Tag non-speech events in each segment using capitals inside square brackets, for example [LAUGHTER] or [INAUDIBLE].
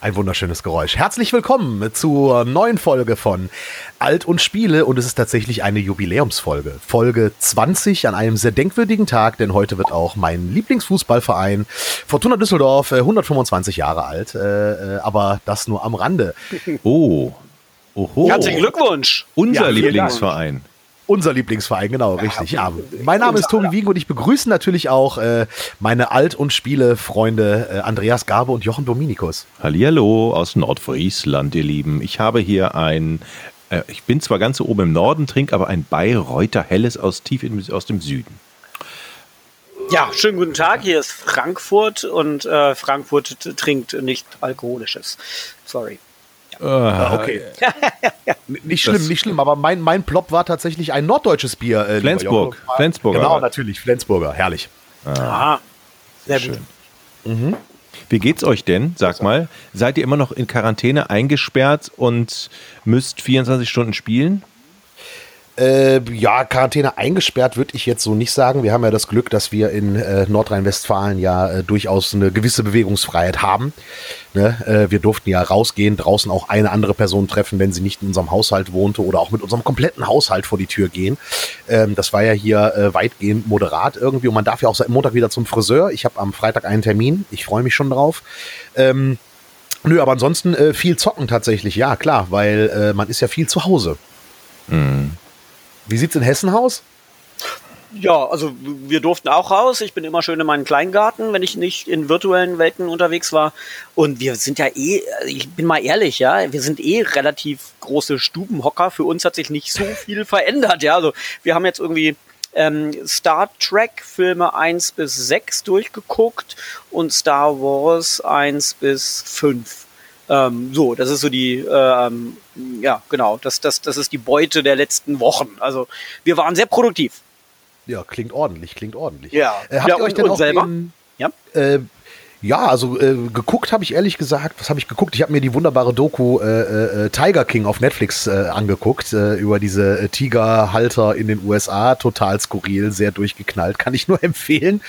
Ein wunderschönes Geräusch. Herzlich willkommen zur neuen Folge von Alt und Spiele und es ist tatsächlich eine Jubiläumsfolge. Folge 20 an einem sehr denkwürdigen Tag, denn heute wird auch mein Lieblingsfußballverein Fortuna Düsseldorf 125 äh, Jahre alt, äh, äh, aber das nur am Rande. Oh. Oho. Herzlichen Glückwunsch. Unser ja, Lieblingsverein. Unser Lieblingsverein, genau, richtig. Ja, mein Name ist Tobi Wiegen und ich begrüße natürlich auch äh, meine Alt- und Spiele-Freunde äh, Andreas Garbe und Jochen Dominikus. Hallihallo aus Nordfriesland, ihr Lieben. Ich habe hier ein, äh, ich bin zwar ganz oben im Norden, trinke aber ein Bayreuther Helles aus tief in, aus dem Süden. Ja, schönen guten Tag. Hier ist Frankfurt und äh, Frankfurt trinkt nicht alkoholisches. Sorry. Uh, okay. nicht schlimm, nicht schlimm, aber mein, mein Plop war tatsächlich ein norddeutsches Bier. Äh, Flensburg. Flensburger. Genau, natürlich, Flensburger, herrlich. Ah, sehr schön. Mhm. Wie geht's euch denn? Sag mal, seid ihr immer noch in Quarantäne eingesperrt und müsst 24 Stunden spielen? Äh, ja, Quarantäne eingesperrt würde ich jetzt so nicht sagen. Wir haben ja das Glück, dass wir in äh, Nordrhein-Westfalen ja äh, durchaus eine gewisse Bewegungsfreiheit haben. Ne? Äh, wir durften ja rausgehen, draußen auch eine andere Person treffen, wenn sie nicht in unserem Haushalt wohnte oder auch mit unserem kompletten Haushalt vor die Tür gehen. Ähm, das war ja hier äh, weitgehend moderat irgendwie und man darf ja auch seit Montag wieder zum Friseur. Ich habe am Freitag einen Termin. Ich freue mich schon drauf. Ähm, Nö, aber ansonsten äh, viel zocken tatsächlich, ja klar, weil man ist ja viel zu Hause. Mhm. Wie sieht's in Hessen aus? Ja, also wir durften auch raus. Ich bin immer schön in meinen Kleingarten, wenn ich nicht in virtuellen Welten unterwegs war. Und wir sind ja eh, ich bin mal ehrlich, ja, wir sind eh relativ große Stubenhocker. Für uns hat sich nicht so viel verändert, ja. Also wir haben jetzt irgendwie ähm, Star Trek Filme 1 bis 6 durchgeguckt und Star Wars 1 bis 5. Ähm, so, das ist so die, ähm, ja, genau, das, das, das ist die Beute der letzten Wochen. Also wir waren sehr produktiv. Ja, klingt ordentlich, klingt ordentlich. Ja, äh, habt ja, ihr euch denn auch selber? Den, ja. Äh, ja, also äh, geguckt habe ich ehrlich gesagt, was habe ich geguckt? Ich habe mir die wunderbare Doku äh, äh, Tiger King auf Netflix äh, angeguckt, äh, über diese äh, Tigerhalter in den USA. Total skurril, sehr durchgeknallt, kann ich nur [LAUGHS] empfehlen.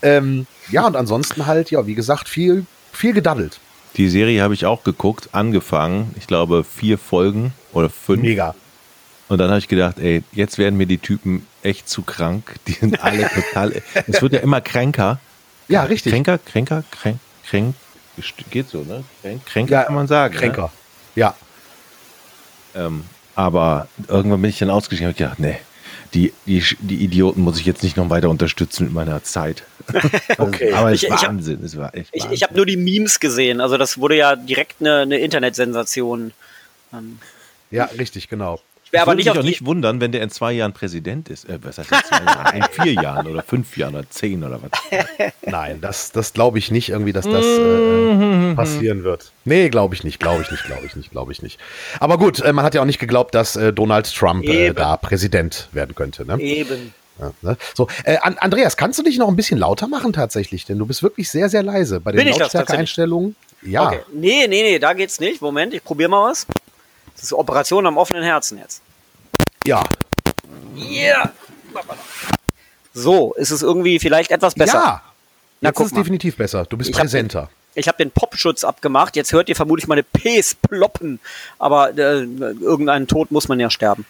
Ähm, ja, und ansonsten halt, ja, wie gesagt, viel, viel gedaddelt. Die Serie habe ich auch geguckt, angefangen. Ich glaube, vier Folgen oder fünf. Mega. Und dann habe ich gedacht, ey, jetzt werden mir die Typen echt zu krank. Die sind alle [LAUGHS] total. es wird ja immer kränker. Ja, richtig. Kränker, kränker, kränk, kränk. Geht so, ne? Kränk, kränker ja, kann man sagen. Ne? Kränker. Ne? Ja. Ähm, aber irgendwann bin ich dann ausgestiegen und habe gedacht, nee, die, die, die Idioten muss ich jetzt nicht noch weiter unterstützen mit meiner Zeit. [LAUGHS] okay. Aber es ist Wahnsinn. es war echt ich, ich habe nur die Memes gesehen. Also das wurde ja direkt eine, eine Internetsensation. Ähm. Ja, richtig, genau. Ich wäre aber nicht mich auch nicht wundern, wenn der in zwei Jahren Präsident ist. Äh, was heißt in zwei Jahren? In vier Jahren oder fünf Jahren oder zehn oder was? Nein, das, das glaube ich nicht irgendwie, dass das äh, passieren wird. Nee, glaube ich nicht, glaube ich nicht, glaube ich nicht, glaube ich nicht. Aber gut, äh, man hat ja auch nicht geglaubt, dass äh, Donald Trump äh, da Präsident werden könnte. Ne? Eben. Ja, ne? So, äh, Andreas, kannst du dich noch ein bisschen lauter machen tatsächlich? Denn du bist wirklich sehr, sehr leise bei den Lautstärke-Einstellungen. Ja. Okay. Nee, nee, nee, da geht's nicht. Moment, ich probiere mal was. Das ist Operation am offenen Herzen jetzt. Ja. Yeah. So, ist es irgendwie vielleicht etwas besser? Ja. Na, jetzt ist es definitiv besser. Du bist ich präsenter. Hab, ich habe den Popschutz abgemacht. Jetzt hört ihr vermutlich meine Ps ploppen. Aber äh, irgendeinen Tod muss man ja sterben.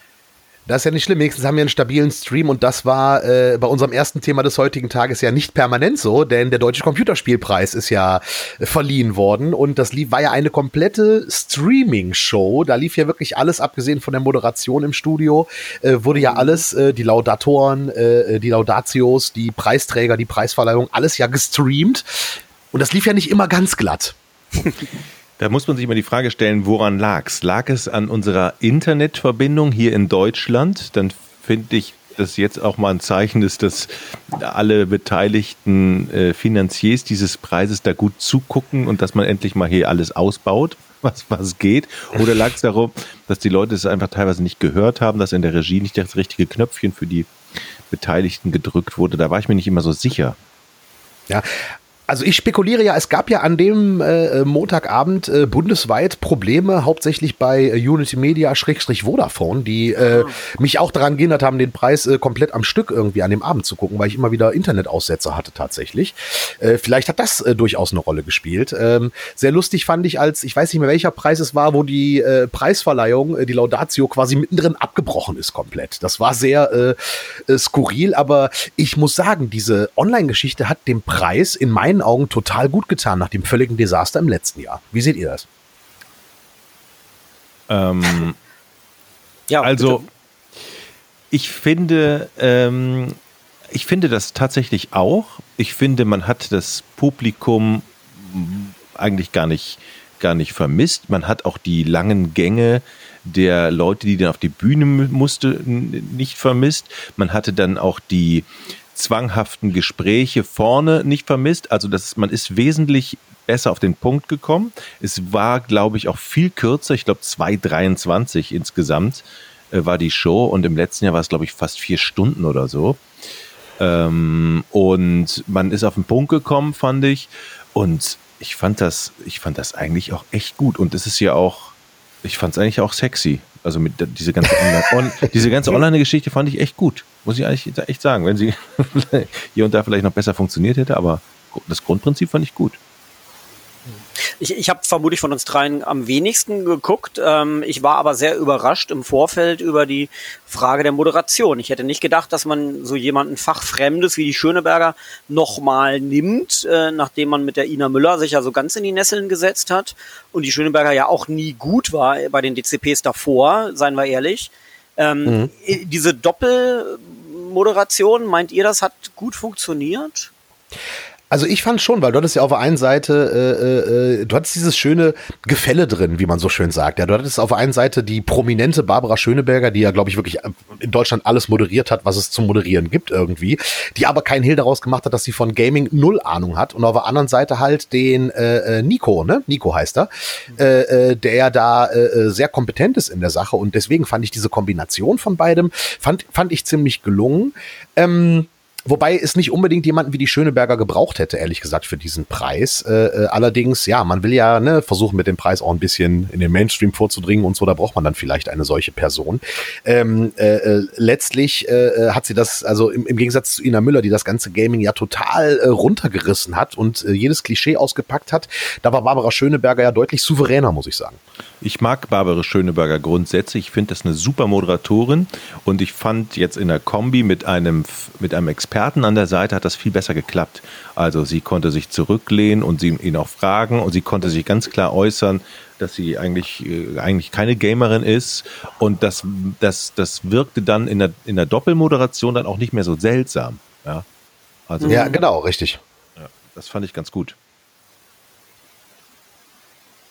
Das ist ja nicht schlimm. Wenigstens haben wir einen stabilen Stream und das war äh, bei unserem ersten Thema des heutigen Tages ja nicht permanent so, denn der Deutsche Computerspielpreis ist ja äh, verliehen worden und das lief, war ja eine komplette Streaming-Show. Da lief ja wirklich alles, abgesehen von der Moderation im Studio, äh, wurde ja alles, äh, die Laudatoren, äh, die Laudatios, die Preisträger, die Preisverleihung, alles ja gestreamt. Und das lief ja nicht immer ganz glatt. [LAUGHS] Da muss man sich mal die Frage stellen, woran lag es? Lag es an unserer Internetverbindung hier in Deutschland? Dann finde ich das jetzt auch mal ein Zeichen ist, dass alle beteiligten äh, Finanziers dieses Preises da gut zugucken und dass man endlich mal hier alles ausbaut, [LAUGHS] was, was geht? Oder lag es darum, dass die Leute es einfach teilweise nicht gehört haben, dass in der Regie nicht das richtige Knöpfchen für die Beteiligten gedrückt wurde? Da war ich mir nicht immer so sicher. Ja, Also ich spekuliere ja, es gab ja an dem äh, Montagabend äh, bundesweit Probleme, hauptsächlich bei äh, Unity Media Schrägstrich Vodafone, die äh, ah. mich auch daran gehindert haben, den Preis äh, komplett am Stück irgendwie an dem Abend zu gucken, weil ich immer wieder Internetaussetzer hatte tatsächlich. Äh, vielleicht hat das äh, durchaus eine Rolle gespielt. Ähm, sehr lustig fand ich, als ich weiß nicht mehr welcher Preis es war, wo die äh, Preisverleihung, äh, die Laudatio quasi mittendrin abgebrochen ist komplett. Das war sehr äh, äh, skurril, aber ich muss sagen, diese Online-Geschichte hat dem Preis in meinen meinen Augen total gut getan nach dem völligen Desaster im letzten Jahr. Wie seht ihr das? Ähm, [LAUGHS] ja, also bitte. ich finde, ähm, ich finde das tatsächlich auch. Ich finde, man hat das Publikum eigentlich gar nicht, gar nicht vermisst. Man hat auch die langen Gänge der Leute, die dann auf die Bühne musste, nicht vermisst. Man hatte dann auch die zwanghaften Gespräche vorne nicht vermisst. Also das, man ist wesentlich besser auf den Punkt gekommen. Es war, glaube ich, auch viel kürzer. Ich glaube 2,23 insgesamt äh, war die Show und im letzten Jahr war es, glaube ich, fast vier Stunden oder so. Ähm, und man ist auf den Punkt gekommen, fand ich. Und ich fand das, ich fand das eigentlich auch echt gut. Und es ist ja auch, ich fand es eigentlich auch sexy. Also mit diese ganze Online, [LAUGHS] diese ganze Online-Geschichte fand ich echt gut. Muss ich eigentlich echt sagen. Wenn sie [LAUGHS] hier und da vielleicht noch besser funktioniert hätte, aber das Grundprinzip fand ich gut. Ich, ich habe vermutlich von uns dreien am wenigsten geguckt. Ähm, ich war aber sehr überrascht im Vorfeld über die Frage der Moderation. Ich hätte nicht gedacht, dass man so jemanden Fachfremdes wie die Schöneberger nochmal nimmt, äh, nachdem man mit der Ina Müller sich ja so ganz in die Nesseln gesetzt hat und die Schöneberger ja auch nie gut war bei den DCPs davor, seien wir ehrlich. Ähm, mhm. Diese Doppelmoderation, meint ihr, das hat gut funktioniert? Also ich fand schon, weil du hattest ja auf der einen Seite, äh, äh, du hattest dieses schöne Gefälle drin, wie man so schön sagt. Ja, du hattest auf der einen Seite die prominente Barbara Schöneberger, die ja, glaube ich, wirklich in Deutschland alles moderiert hat, was es zu moderieren gibt irgendwie, die aber keinen Hehl daraus gemacht hat, dass sie von Gaming null Ahnung hat. Und auf der anderen Seite halt den äh, äh Nico, ne? Nico heißt er, äh, äh, der da äh, äh, sehr kompetent ist in der Sache. Und deswegen fand ich diese Kombination von beidem, fand, fand ich ziemlich gelungen. Ähm, Wobei es nicht unbedingt jemanden wie die Schöneberger gebraucht hätte, ehrlich gesagt, für diesen Preis. Äh, äh, allerdings, ja, man will ja ne, versuchen, mit dem Preis auch ein bisschen in den Mainstream vorzudringen und so, da braucht man dann vielleicht eine solche Person. Ähm, äh, äh, letztlich äh, äh, hat sie das, also im, im, Gegensatz zu Ina Müller, die das ganze Gaming ja total runtergerissen hat und jedes Klischee ausgepackt hat, da war Barbara Schöneberger ja deutlich souveräner, muss ich sagen. Ich mag Barbara Schöneberger grundsätzlich. Ich finde das eine super Moderatorin und ich fand jetzt in der Kombi mit einem, mit einem Experten an der Seite hat das viel besser geklappt. Also sie konnte sich zurücklehnen und sie, ihn auch fragen und sie konnte sich ganz klar äußern, dass sie eigentlich, äh, eigentlich keine Gamerin ist und das, das, das wirkte dann in der, in der Doppelmoderation dann auch nicht mehr so seltsam. Ja, also, ja genau, richtig. Ja, das fand ich ganz gut.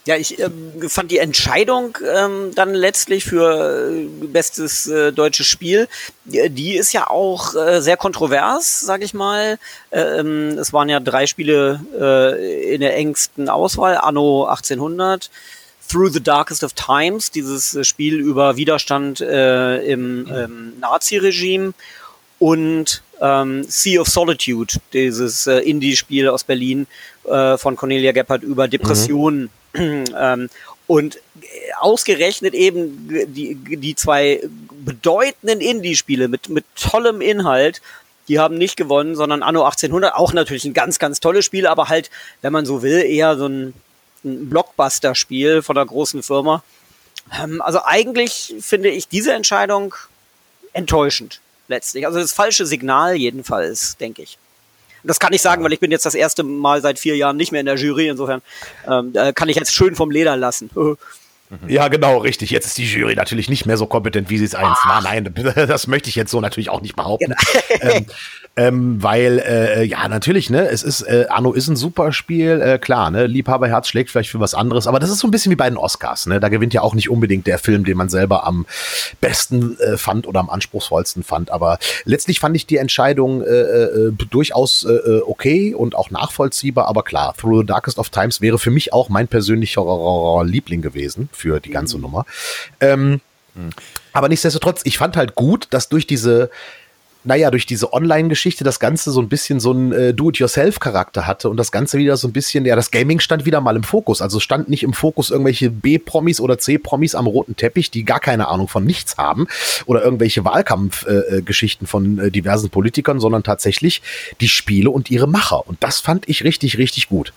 Ja, ich ähm, fand die Entscheidung ähm, dann letztlich für äh, bestes äh, deutsches Spiel, die, die, ist ja auch äh, sehr kontrovers, sag ich mal. Ähm, es waren ja drei Spiele äh, in der engsten Auswahl, Anno 1800, Through the Darkest of Times, dieses Spiel über Widerstand äh, im ähm, Nazi-Regime und ähm, Sea of Solitude, dieses äh, Indie-Spiel aus Berlin äh, von Cornelia Gebhardt über Depressionen. Mhm [CLEARS THROAT] ähm, und ausgerechnet eben die, die zwei bedeutenden Indie-Spiele mit, mit tollem Inhalt, die haben nicht gewonnen, sondern Anno 1800, auch natürlich ein ganz, ganz tolles Spiel, aber halt, wenn man so will, eher so ein, ein Blockbuster-Spiel von einer großen Firma. Ähm, also eigentlich finde ich diese Entscheidung enttäuschend letztlich. Also das falsche Signal jedenfalls, denke ich. Das kann ich sagen, weil ich bin jetzt das erste Mal seit vier Jahren nicht mehr in der Jury. Insofern ähm, kann ich jetzt schön vom Leder lassen. [LAUGHS] Ja, genau, richtig. Jetzt ist die Jury natürlich nicht mehr so kompetent, wie sie es einst war. Nein, [LAUGHS] das möchte ich jetzt so natürlich auch nicht behaupten. Genau. [LAUGHS] ähm, ähm, weil, äh, ja, natürlich, ne, es ist, äh, Anno ist ein super Spiel, äh, klar, ne, Liebhaberherz schlägt vielleicht für was anderes, aber das ist so ein bisschen wie bei den Oscars, ne, da gewinnt ja auch nicht unbedingt der Film, den man selber am besten äh, fand oder am anspruchsvollsten fand, aber letztlich fand ich die Entscheidung äh, äh, durchaus äh, okay und auch nachvollziehbar, aber klar, Through the Darkest of Times wäre für mich auch mein persönlicher Liebling gewesen für die ganze mhm. Nummer. Ähm, mhm. Aber nichtsdestotrotz, ich fand halt gut, dass durch diese naja, durch diese Online-Geschichte das Ganze so ein bisschen so ein äh, Do-it-yourself-Charakter hatte und das Ganze wieder so ein bisschen, ja, das Gaming stand wieder mal im Fokus. Also stand nicht im Fokus irgendwelche B-Promis oder C-Promis am roten Teppich, die gar keine Ahnung von nichts haben oder irgendwelche Wahlkampfgeschichten äh, von äh, diversen Politikern, sondern tatsächlich die Spiele und ihre Macher. Und das fand ich richtig, richtig gut.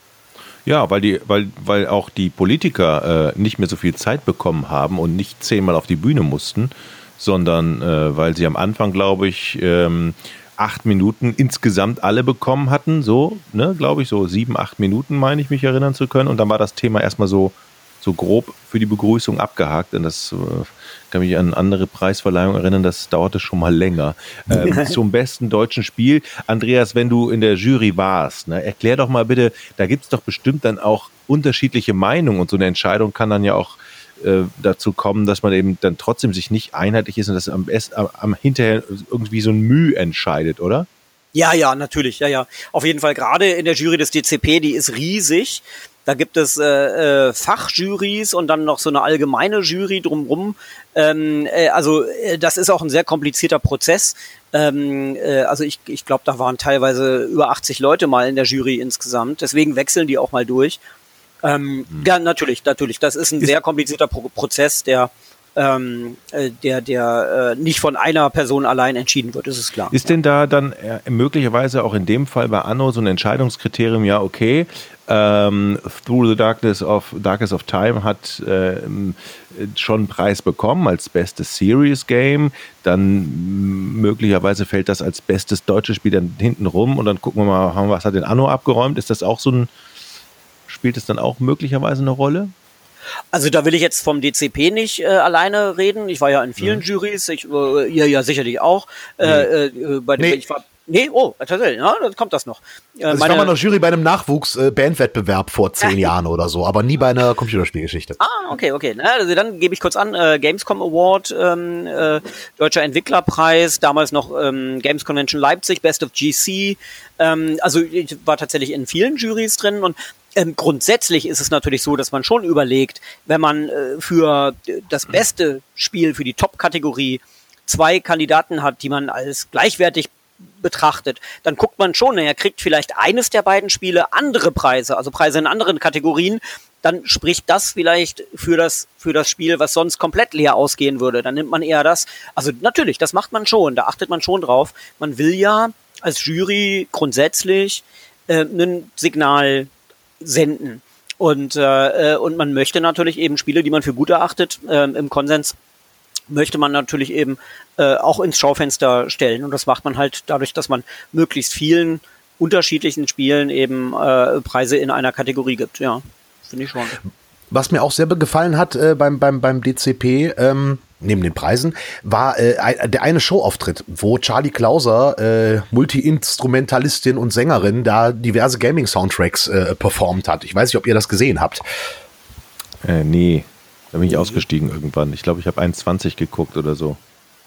Ja, weil die, weil, weil auch die Politiker äh, nicht mehr so viel Zeit bekommen haben und nicht zehnmal auf die Bühne mussten, sondern äh, weil sie am Anfang, glaube ich, ähm, acht Minuten insgesamt alle bekommen hatten, so, ne, glaube ich, so sieben, acht Minuten, meine ich mich erinnern zu können. Und dann war das Thema erstmal so, so grob für die Begrüßung abgehakt. Und das äh, kann mich an andere Preisverleihungen erinnern, das dauerte schon mal länger. Ähm, [LAUGHS] zum besten deutschen Spiel. Andreas, wenn du in der Jury warst, ne, erklär doch mal bitte, da gibt es doch bestimmt dann auch unterschiedliche Meinungen und so eine Entscheidung kann dann ja auch äh, dazu kommen, dass man eben dann trotzdem sich nicht einheitlich ist und dass am besten am, am hinterher irgendwie so ein Mühe entscheidet, oder? Ja, ja, natürlich, ja, ja. Auf jeden Fall gerade in der Jury des DCP, die ist riesig. Da gibt es äh, äh, Fachjurys und dann noch so eine allgemeine Jury drumrum. Ähm, äh, also äh, das ist auch ein sehr komplizierter Prozess. Ähm, äh, also ich, ich glaube, da waren teilweise über 80 Leute mal in der Jury insgesamt. Deswegen wechseln die auch mal durch. Ähm, hm. Ja, natürlich, natürlich. Das ist ein ist sehr komplizierter Pro Prozess, der ähm, äh, der, der äh, nicht von einer Person allein entschieden wird, ist es klar. Ist denn da dann äh, möglicherweise auch in dem Fall bei Anno so ein Entscheidungskriterium, ja, okay, ähm, Through the Darkness of Darkness of Time hat äh, schon einen Preis bekommen als bestes Serious Game. Dann möglicherweise fällt das als bestes deutsches Spiel dann hinten rum und dann gucken wir mal, was hat den Anno abgeräumt? Ist das auch so ein, spielt es dann auch möglicherweise eine Rolle? Also da will ich jetzt vom DCP nicht äh, alleine reden. Ich war ja in vielen mhm. Juries, ich, äh, ihr ja sicherlich auch. Äh, nee. Äh, bei dem, nee. Ich war, Nee, oh, tatsächlich, ja, dann kommt das noch. Äh, also ich war mal noch Jury bei einem Nachwuchs-Bandwettbewerb vor zehn Jahren oder so, aber nie bei einer Computerspielgeschichte. Ah, okay, okay. Also dann gebe ich kurz an, äh, Gamescom Award, ähm, äh, Deutscher Entwicklerpreis, damals noch ähm, Games Convention Leipzig, Best of GC. Ähm, also ich war tatsächlich in vielen Juries drin und ähm, grundsätzlich ist es natürlich so, dass man schon überlegt, wenn man äh, für das beste Spiel, für die Top-Kategorie zwei Kandidaten hat, die man als gleichwertig betrachtet, dann guckt man schon, er kriegt vielleicht eines der beiden Spiele andere Preise, also Preise in anderen Kategorien, dann spricht das vielleicht für das, für das Spiel, was sonst komplett leer ausgehen würde. Dann nimmt man eher das. Also natürlich, das macht man schon, da achtet man schon drauf. Man will ja als Jury grundsätzlich äh, ein Signal senden. Und, äh, äh, und man möchte natürlich eben Spiele, die man für gut erachtet, äh, im Konsens möchte man natürlich eben äh, auch ins Schaufenster stellen. Und das macht man halt dadurch, dass man möglichst vielen unterschiedlichen Spielen eben äh, Preise in einer Kategorie gibt. Ja, finde ich schon. Was mir auch sehr gefallen hat äh, beim, beim, beim DCP, ähm, neben den Preisen, war äh, der eine Showauftritt, wo Charlie Klauser, äh, Multi-Instrumentalistin und Sängerin, da diverse Gaming-Soundtracks äh, performt hat. Ich weiß nicht, ob ihr das gesehen habt. Äh, nee, da bin ich ausgestiegen irgendwann. Ich glaube, ich habe 1,20 geguckt oder so.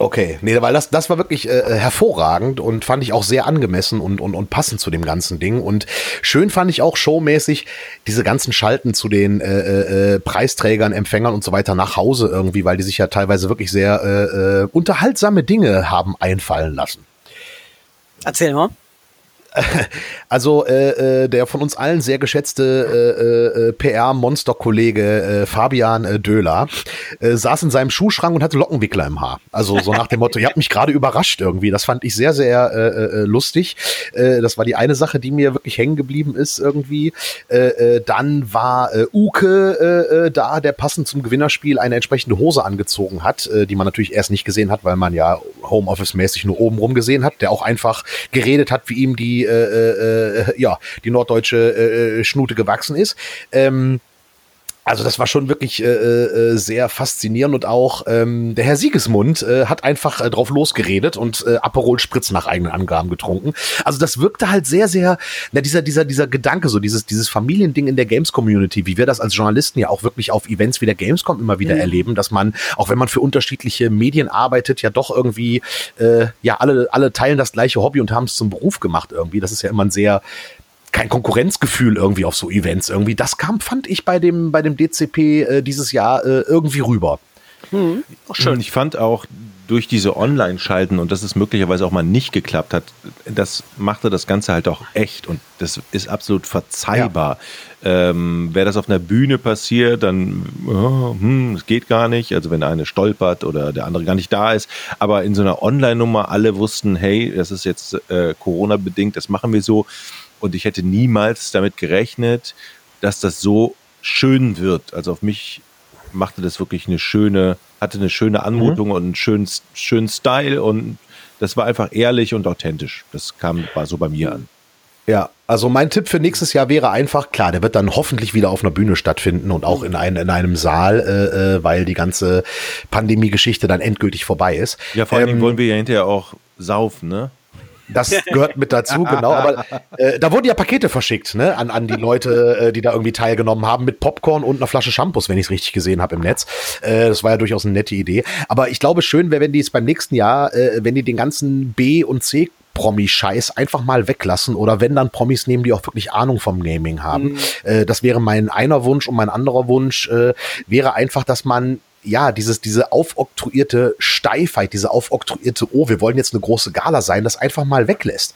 Okay, nee, weil das, das war wirklich äh, hervorragend und fand ich auch sehr angemessen und, und, und passend zu dem ganzen Ding. Und schön fand ich auch showmäßig diese ganzen Schalten zu den äh, äh, Preisträgern, Empfängern und so weiter nach Hause irgendwie, weil die sich ja teilweise wirklich sehr äh, äh, unterhaltsame Dinge haben einfallen lassen. Erzähl mal. [LAUGHS] Also äh, äh, der von uns allen sehr geschätzte äh, äh, PR-Monster-Kollege äh, Fabian äh, Döhler saß in seinem Schuhschrank und hatte Lockenwickler im Haar. Also so nach dem Motto, ihr habt mich gerade überrascht irgendwie. Das fand ich sehr, sehr lustig. Das war die eine Sache, die mir wirklich hängen geblieben ist irgendwie. Dann war Uke da, der passend zum Gewinnerspiel eine entsprechende Hose angezogen hat, die man natürlich erst nicht gesehen hat, weil man ja Homeoffice-mäßig nur oben rum gesehen hat, der auch einfach geredet hat, wie ihm die die, äh, äh, ja, die norddeutsche äh, äh, Schnute gewachsen ist. Ähm, also das war schon wirklich äh, äh, sehr faszinierend und auch ähm, der Herr Siegesmund äh, hat einfach äh, drauf losgeredet und äh, Aperol Spritz nach eigenen Angaben getrunken. Also das wirkte halt sehr, sehr, na, dieser, dieser, dieser Gedanke, so dieses, dieses Familiending in der Games-Community, wie wir das als Journalisten ja auch wirklich auf Events wie der Gamescom immer wieder mhm. erleben, dass man, auch wenn man für unterschiedliche Medien arbeitet, ja doch irgendwie, äh, ja, alle, alle teilen das gleiche Hobby und haben es zum Beruf gemacht irgendwie. Das ist ja immer ein sehr, kein Konkurrenzgefühl irgendwie auf so Events irgendwie. Das kam, fand ich bei dem, bei dem DCP äh, dieses Jahr äh, irgendwie rüber. Hm, schön. Ich fand auch, durch diese Online-Schalten und dass es möglicherweise auch mal nicht geklappt hat, das machte das Ganze halt auch echt und das ist absolut verzeihbar. Ja. Ähm, Wäre das auf einer Bühne passiert, dann oh, hm, es geht gar nicht. Also wenn der eine stolpert oder der andere gar nicht da ist. Aber in so einer Online-Nummer alle wussten, hey, das ist jetzt äh, Corona-bedingt, das machen wir so. Und ich hätte niemals damit gerechnet, dass das so schön wird. Also auf mich machte das wirklich eine schöne, hatte eine schöne Anmutung mhm. und einen schönen, schönen Style und das war einfach ehrlich und authentisch. Das kam, war so bei mir an. Ja, also mein Tipp für nächstes Jahr wäre einfach, klar, der wird dann hoffentlich wieder auf einer Bühne stattfinden und auch in, ein, in einem Saal, äh, äh weil die ganze Pandemie-Geschichte dann endgültig vorbei ist. Ja, vor allem ähm, wollen wir ja hinterher auch saufen, ne? Das gehört mit dazu, [LAUGHS] genau. Aber äh, da wurden ja Pakete verschickt, ne, an, an die Leute, äh, die da irgendwie teilgenommen haben, mit Popcorn und einer Flasche Shampoos, wenn ich es richtig gesehen habe im Netz. Äh, das war ja durchaus eine nette Idee. Aber ich glaube, schön wäre, wenn die es beim nächsten Jahr, äh, wenn die den ganzen B und C Promi-Scheiß einfach mal weglassen oder wenn dann Promis nehmen, die auch wirklich Ahnung vom Gaming haben. Mhm. Äh, das wäre mein einer Wunsch und mein anderer Wunsch äh, wäre einfach, dass man ja, dieses, diese aufoktroyierte Steifheit, diese aufoktroyierte, oh, wir wollen jetzt eine große Gala sein, das einfach mal weglässt.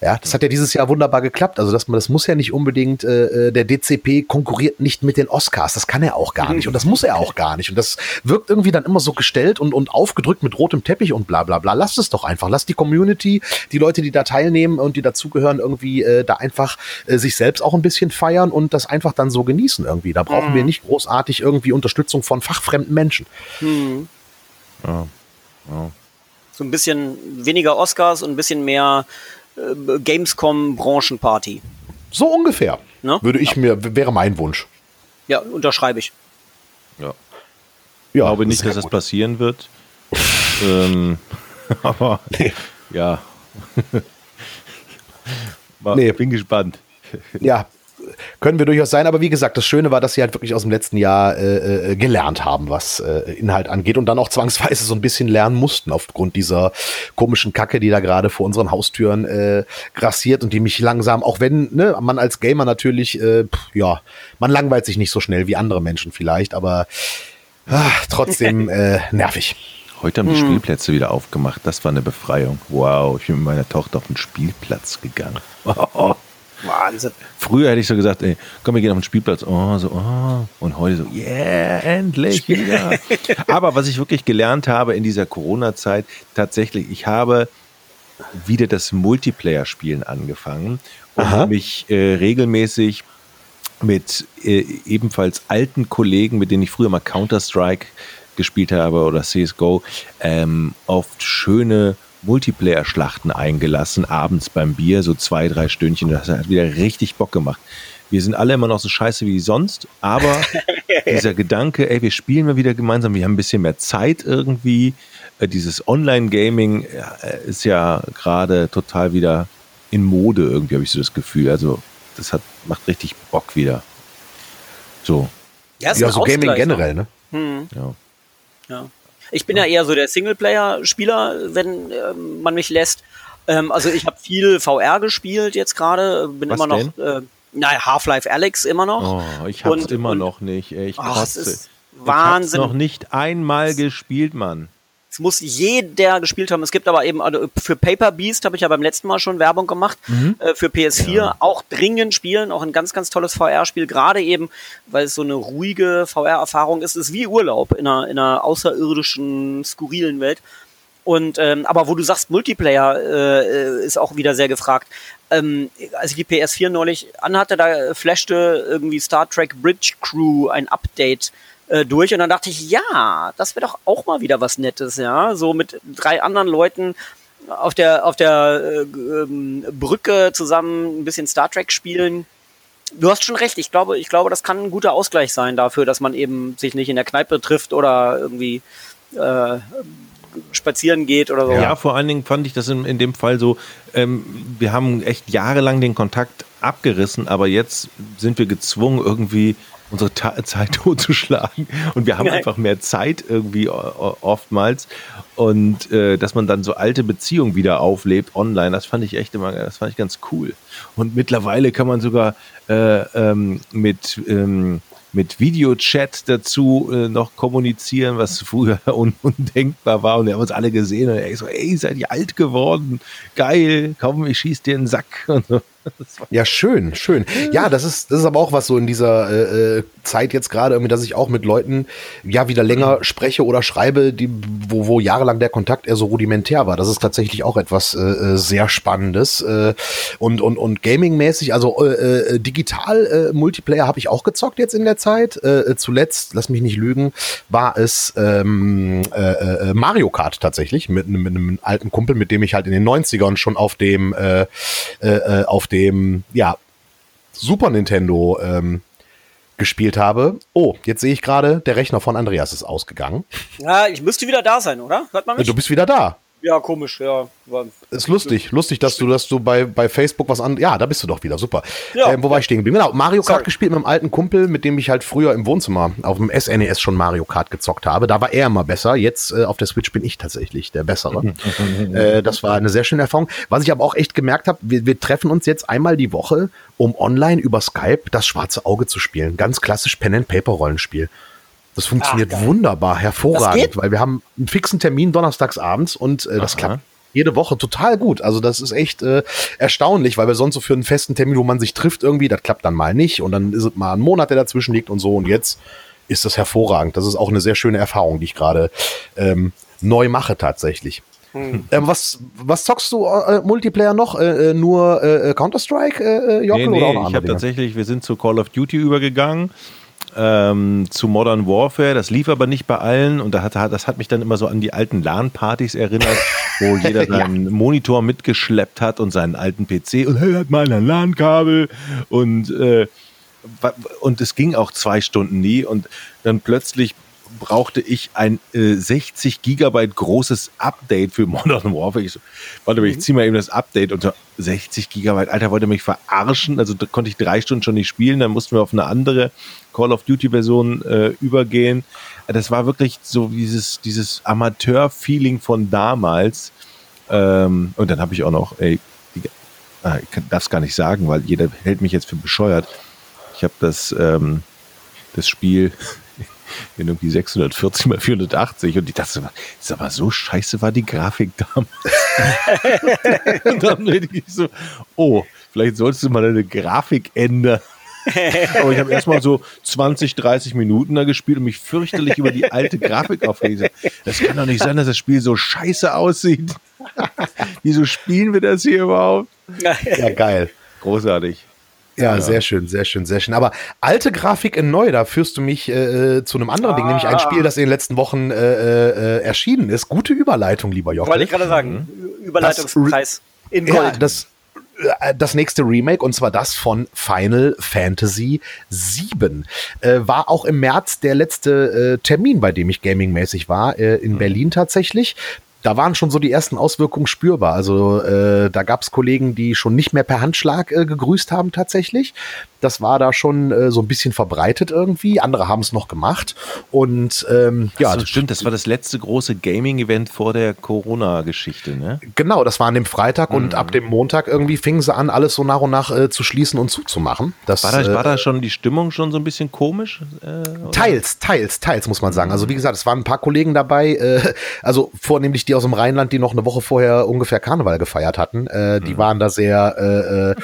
Ja, das hat ja dieses Jahr wunderbar geklappt. Also, dass man, das muss ja nicht unbedingt, äh, äh der DCP konkurriert nicht mit den Oscars. Das kann er auch gar nicht. Und das muss er auch gar nicht. Und das wirkt irgendwie dann immer so gestellt und, und aufgedrückt mit rotem Teppich und bla bla bla. Lasst es doch einfach. Lasst die Community, die Leute, die da teilnehmen und die dazugehören, irgendwie äh, da einfach äh, sich selbst auch ein bisschen feiern und das einfach dann so genießen irgendwie. Da brauchen mhm. wir nicht großartig irgendwie Unterstützung von fachfremden Menschen. Mhm. Ja. Ja. So ein bisschen weniger Oscars und ein bisschen mehr äh, Gamescom-Branchenparty. So ungefähr. Ne? Würde ich ja. mir, wäre mein Wunsch. Ja, unterschreibe ich. Ja. ja ich glaube nicht, dass gut. das passieren wird. [LAUGHS] ähm, [LAUGHS] aber nee. ja. nee. [LAUGHS] Bin gespannt. Ja, können wir durchaus sein. Aber wie gesagt, das Schöne war, dass sie halt wirklich aus dem letzten Jahr äh, äh, gelernt haben, was äh, Inhalt angeht und dann auch zwangsweise so ein bisschen lernen mussten aufgrund dieser komischen Kacke, die da gerade vor unseren Haustüren äh, grassiert und die mich langsam, auch wenn ne, man als Gamer natürlich, äh, pff, ja, man langweilt sich nicht so schnell wie andere Menschen vielleicht, aber ach, trotzdem [LAUGHS] äh, nervig. Heute haben die hm. Spielplätze wieder aufgemacht. Das war eine Befreiung. Wow, ich bin mit meiner Tochter auf den Spielplatz gegangen. [LAUGHS] Wahnsinn. Früher hätte ich so gesagt, ey, komm, wir gehen auf den Spielplatz. Oh, so, oh. Und heute so, yeah, endlich wieder. [LAUGHS] Aber was ich wirklich gelernt habe in dieser Corona-Zeit, tatsächlich, ich habe wieder das Multiplayer-Spielen angefangen und Aha. mich äh, regelmäßig mit äh, ebenfalls alten Kollegen, mit denen ich früher mal Counter-Strike gespielt habe oder CSGO, ähm, oft schöne Multiplayer-Schlachten eingelassen, abends beim Bier, so zwei, drei Stündchen. Das hat wieder richtig Bock gemacht. Wir sind alle immer noch so scheiße wie sonst, aber [LAUGHS] dieser Gedanke, ey, wir spielen mal wieder gemeinsam, wir haben ein bisschen mehr Zeit irgendwie. Äh, dieses Online-Gaming äh, ist ja gerade total wieder in Mode irgendwie, habe ich so das Gefühl. Also, das hat, macht richtig Bock wieder. So. Ja, ja so Gaming generell, ne? Hm. Ja. Ja. Ich bin ja eher so der Singleplayer-Spieler, wenn äh, man mich lässt. Ähm, also ich habe viel VR gespielt jetzt gerade, bin Was immer noch. Äh, naja, Half-Life Alex immer noch. Oh, ich hab's und, immer und, noch nicht. Ey, ich ach, es ist Wahnsinn. Ich hab's noch nicht einmal gespielt, Mann. Es muss jeder gespielt haben. Es gibt aber eben also für Paper Beast habe ich ja beim letzten Mal schon Werbung gemacht. Mhm. Äh, für PS4 ja. auch dringend spielen, auch ein ganz, ganz tolles VR-Spiel. Gerade eben, weil es so eine ruhige VR-Erfahrung ist. Es ist wie Urlaub in einer, in einer außerirdischen, skurrilen Welt. Und ähm, aber wo du sagst, Multiplayer äh, ist auch wieder sehr gefragt. Ähm, als ich die PS4 neulich anhatte, da flashte irgendwie Star Trek Bridge Crew ein Update äh, durch und dann dachte ich, ja, das wäre doch auch mal wieder was Nettes, ja, so mit drei anderen Leuten auf der auf der äh, ähm, Brücke zusammen ein bisschen Star Trek spielen. Du hast schon recht. Ich glaube, ich glaube, das kann ein guter Ausgleich sein dafür, dass man eben sich nicht in der Kneipe trifft oder irgendwie äh, spazieren geht oder so. Ja, vor allen Dingen fand ich das in, in dem Fall so, ähm, wir haben echt jahrelang den Kontakt abgerissen, aber jetzt sind wir gezwungen, irgendwie unsere Ta [LAUGHS] Zeit totzuschlagen. Und wir haben Nein. einfach mehr Zeit irgendwie oftmals. Und äh, dass man dann so alte Beziehungen wieder auflebt online, das fand ich echt immer, das fand ich ganz cool. Und mittlerweile kann man sogar äh, ähm, mit ähm, mit Videochat dazu äh, noch kommunizieren, was früher [LAUGHS] un undenkbar war. Und wir haben uns alle gesehen und er so, ey, seid ihr alt geworden? Geil, komm, ich schieß dir einen Sack. [LAUGHS] Und so. Ja, schön, schön. Ja, das ist, das ist aber auch was so in dieser äh, äh Zeit jetzt gerade, irgendwie, dass ich auch mit Leuten ja wieder länger spreche oder schreibe, die, wo, wo jahrelang der Kontakt eher so rudimentär war. Das ist tatsächlich auch etwas äh, äh sehr Spannendes. Äh, und, und, und Gaming-mäßig, also äh, äh, digital äh, Multiplayer habe ich auch gezockt jetzt in der Zeit. Äh, zuletzt, lass mich nicht lügen, war es ähm, äh, äh, Mario Kart tatsächlich mit, mit einem alten Kumpel, mit dem ich halt in den 90ern schon auf dem äh, äh, auf dem ja, Super Nintendo ähm, gespielt habe. Oh, jetzt sehe ich gerade, der Rechner von Andreas ist ausgegangen. Ja, ich müsste wieder da sein, oder? Hört man mich? Du bist wieder da. Ja, komisch, ja. War ist lustig, lustig, dass du, dass du bei, bei Facebook was an. Ja, da bist du doch wieder, super. Ja. Ähm, wo war ich stehen geblieben? Genau, Mario Kart Sorry. gespielt mit einem alten Kumpel, mit dem ich halt früher im Wohnzimmer auf dem SNES e schon Mario Kart gezockt habe. Da war er immer besser. Jetzt äh, auf der Switch bin ich tatsächlich der Bessere. [LAUGHS] äh, das war eine sehr schöne Erfahrung. Was ich aber auch echt gemerkt habe, wir, wir treffen uns jetzt einmal die Woche, um online über Skype das schwarze Auge zu spielen. Ganz klassisch Pen-and-Paper-Rollenspiel. Das funktioniert Ach, wunderbar, hervorragend, weil wir haben einen fixen Termin donnerstags abends und äh, das Aha. klappt jede Woche total gut. Also das ist echt äh, erstaunlich, weil wir sonst so für einen festen Termin, wo man sich trifft irgendwie, das klappt dann mal nicht und dann ist es mal ein Monat, der dazwischen liegt und so und jetzt ist das hervorragend. Das ist auch eine sehr schöne Erfahrung, die ich gerade ähm, neu mache tatsächlich. Hm. Ähm, was, was zockst du äh, Multiplayer noch? Äh, äh nur äh, Counter-Strike, äh, Jockel, nee, nee, oder auch Ich habe tatsächlich, wir sind zu Call of Duty übergegangen ähm, zu Modern Warfare. Das lief aber nicht bei allen und da hat, das hat mich dann immer so an die alten LAN-Partys erinnert, wo [LAUGHS] jeder seinen ja. Monitor mitgeschleppt hat und seinen alten PC und er hat mal ein LAN-Kabel und äh, und es ging auch zwei Stunden nie und dann plötzlich brauchte ich ein äh, 60 Gigabyte großes Update für [LAUGHS] Modern Warfare. Ich so, warte mal, ich mhm. zieh mal eben das Update unter 60 Gigabyte. Alter, wollte mich verarschen. Also da konnte ich drei Stunden schon nicht spielen. Dann mussten wir auf eine andere Call of Duty Version äh, übergehen. Das war wirklich so dieses, dieses Amateur-Feeling von damals. Ähm, und dann habe ich auch noch, ey, ah, ich darf es gar nicht sagen, weil jeder hält mich jetzt für bescheuert. Ich habe das, ähm, das Spiel [LAUGHS] in irgendwie 640 mal 480 und ich dachte, ist aber so scheiße war die Grafik damals. [LAUGHS] und dann denke ich so, oh, vielleicht solltest du mal deine Grafik ändern. [LAUGHS] Aber ich habe erstmal so 20, 30 Minuten da gespielt und mich fürchterlich über die alte Grafik aufgeregt. Das kann doch nicht sein, dass das Spiel so scheiße aussieht. [LAUGHS] Wieso spielen wir das hier überhaupt? Ja, geil. Großartig. Ja, ja, sehr schön, sehr schön, sehr schön. Aber alte Grafik in neu, da führst du mich äh, zu einem anderen ah. Ding, nämlich ein Spiel, das in den letzten Wochen äh, äh, erschienen ist. Gute Überleitung, lieber Jochen. Wollte ich gerade sagen. Mhm. Überleitungspreis in Gold. Ja, das, äh, das nächste Remake, und zwar das von Final Fantasy VII. Äh, war auch im März der letzte äh, Termin, bei dem ich gamingmäßig war, äh, in mhm. Berlin tatsächlich da waren schon so die ersten Auswirkungen spürbar. Also äh, da gab es Kollegen, die schon nicht mehr per Handschlag äh, gegrüßt haben tatsächlich. Das war da schon äh, so ein bisschen verbreitet irgendwie. Andere haben es noch gemacht. Und ähm, ja, so, stimmt. Das war das letzte große Gaming-Event vor der Corona-Geschichte, ne? Genau, das war an dem Freitag mhm. und ab dem Montag irgendwie fingen sie an, alles so nach und nach äh, zu schließen und zuzumachen. Das, war, da, war da äh, schon die Stimmung schon so ein bisschen komisch? Äh, teils, teils, teils muss man sagen. Also wie gesagt, es waren ein paar Kollegen dabei. Äh, also vornehmlich die aus dem Rheinland, die noch eine Woche vorher ungefähr Karneval gefeiert hatten. Äh, die mhm. waren da sehr, äh, äh,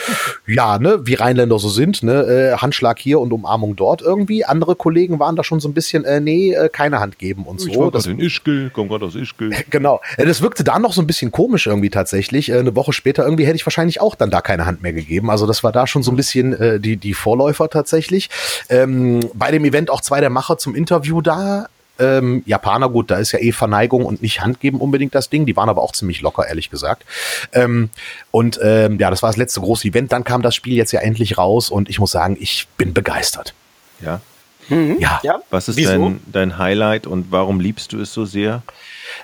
ja, ne, wie Rheinländer so sind ne, äh, Handschlag hier und Umarmung dort irgendwie. Andere Kollegen waren da schon so ein bisschen, äh, nee, äh, keine Hand geben und so. Ich war das in Ischgl, komm gerade aus Ischgl. [LAUGHS] Genau. Das wirkte da noch so ein bisschen komisch irgendwie tatsächlich. Äh, eine Woche später irgendwie hätte ich wahrscheinlich auch dann da keine Hand mehr gegeben. Also das war da schon so ein bisschen äh, die, die Vorläufer tatsächlich. Ähm, bei dem Event auch zwei der Macher zum Interview da. Ähm, Japaner, gut, da ist ja eh Verneigung und nicht Handgeben unbedingt das Ding. Die waren aber auch ziemlich locker, ehrlich gesagt. Ähm, und ähm, ja, das war das letzte große Event. Dann kam das Spiel jetzt ja endlich raus und ich muss sagen, ich bin begeistert. Ja. Mhm. Ja. ja. Was ist dein, dein Highlight und warum liebst du es so sehr?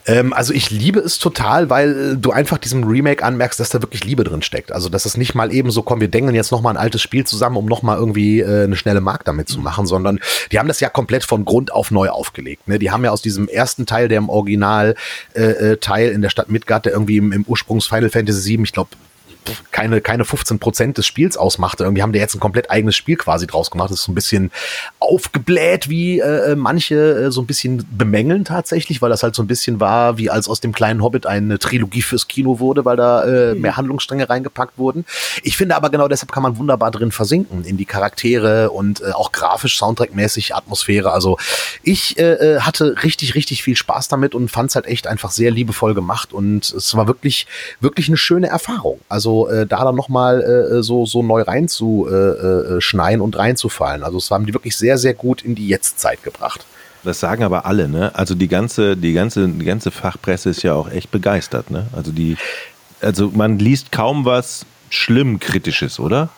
Ähm, also ich liebe es total, weil du einfach diesem Remake anmerkst, dass da wirklich Liebe drin steckt. Also dass es nicht mal eben so, komm, wir denken jetzt noch mal ein altes Spiel zusammen, um noch mal irgendwie äh, eine schnelle Mark damit zu machen, sondern die haben das ja komplett von Grund auf neu aufgelegt. Ne? Die haben ja aus diesem ersten Teil, der im Original äh, äh Teil in der Stadt Midgard, der irgendwie im, im Ursprungs Final Fantasy VII, ich glaube keine, keine 15 Prozent des Spiels ausmachte. Irgendwie haben die jetzt ein komplett eigenes Spiel quasi draus gemacht. Das ist so ein bisschen aufgebläht, wie äh, manche äh, so ein bisschen bemängeln tatsächlich, weil das halt so ein bisschen war, wie als aus dem kleinen Hobbit eine Trilogie fürs Kino wurde, weil da äh, mhm. mehr Handlungsstränge reingepackt wurden. Ich finde aber genau deshalb kann man wunderbar drin versinken in die Charaktere und äh, auch grafisch, Soundtrack-mäßig, Atmosphäre. Also ich äh, äh hatte richtig, richtig viel Spaß damit und fand es halt echt einfach sehr liebevoll gemacht und es war wirklich, wirklich eine schöne Erfahrung. Also äh, da dann nochmal äh, äh, so, so neu reinzuschneien äh, äh und reinzufallen. Also es haben die wirklich sehr, sehr gut in die Jetztzeit gebracht. Das sagen aber alle, ne? Also die ganze, die ganze, die ganze Fachpresse ist ja auch echt begeistert, ne? Also die, also man liest kaum was schlimm Kritisches, oder?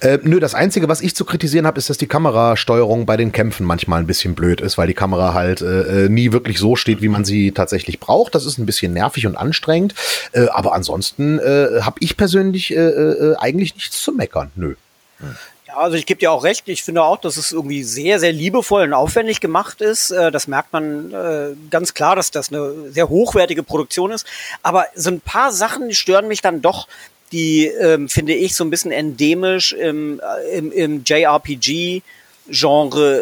Äh, nö, das Einzige, was ich zu kritisieren habe, ist, dass die Kamerasteuerung bei den Kämpfen manchmal ein bisschen blöd ist, weil die Kamera halt äh, äh, nie wirklich so steht, wie man sie tatsächlich braucht. Das ist ein bisschen nervig und anstrengend. Äh, aber ansonsten äh, habe ich persönlich äh, äh, eigentlich nichts zu meckern. Nö. Ja, also ich gebe dir auch recht. Ich finde auch, dass es irgendwie sehr, sehr liebevoll und aufwendig gemacht ist. Das merkt man ganz klar, dass das eine sehr hochwertige Produktion ist. Aber so ein paar Sachen stören mich dann doch die, ähm, finde ich, so ein bisschen endemisch im, äh, im, im JRPG-Genre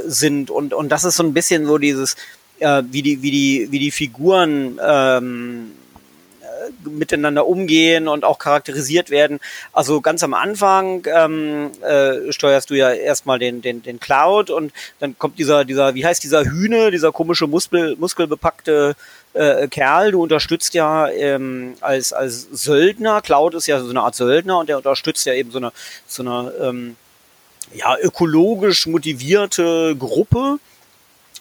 sind. Und, und das ist so ein bisschen so dieses, äh, wie, die, wie, die, wie die Figuren ähm, äh, miteinander umgehen und auch charakterisiert werden. Also ganz am Anfang ähm, äh, steuerst du ja erstmal den, den, den Cloud und dann kommt dieser, dieser, wie heißt dieser Hühne, dieser komische Muskel, muskelbepackte äh, Kerl, du unterstützt ja ähm, als, als Söldner, Cloud ist ja so eine Art Söldner und der unterstützt ja eben so eine, so eine ähm, ja, ökologisch motivierte Gruppe.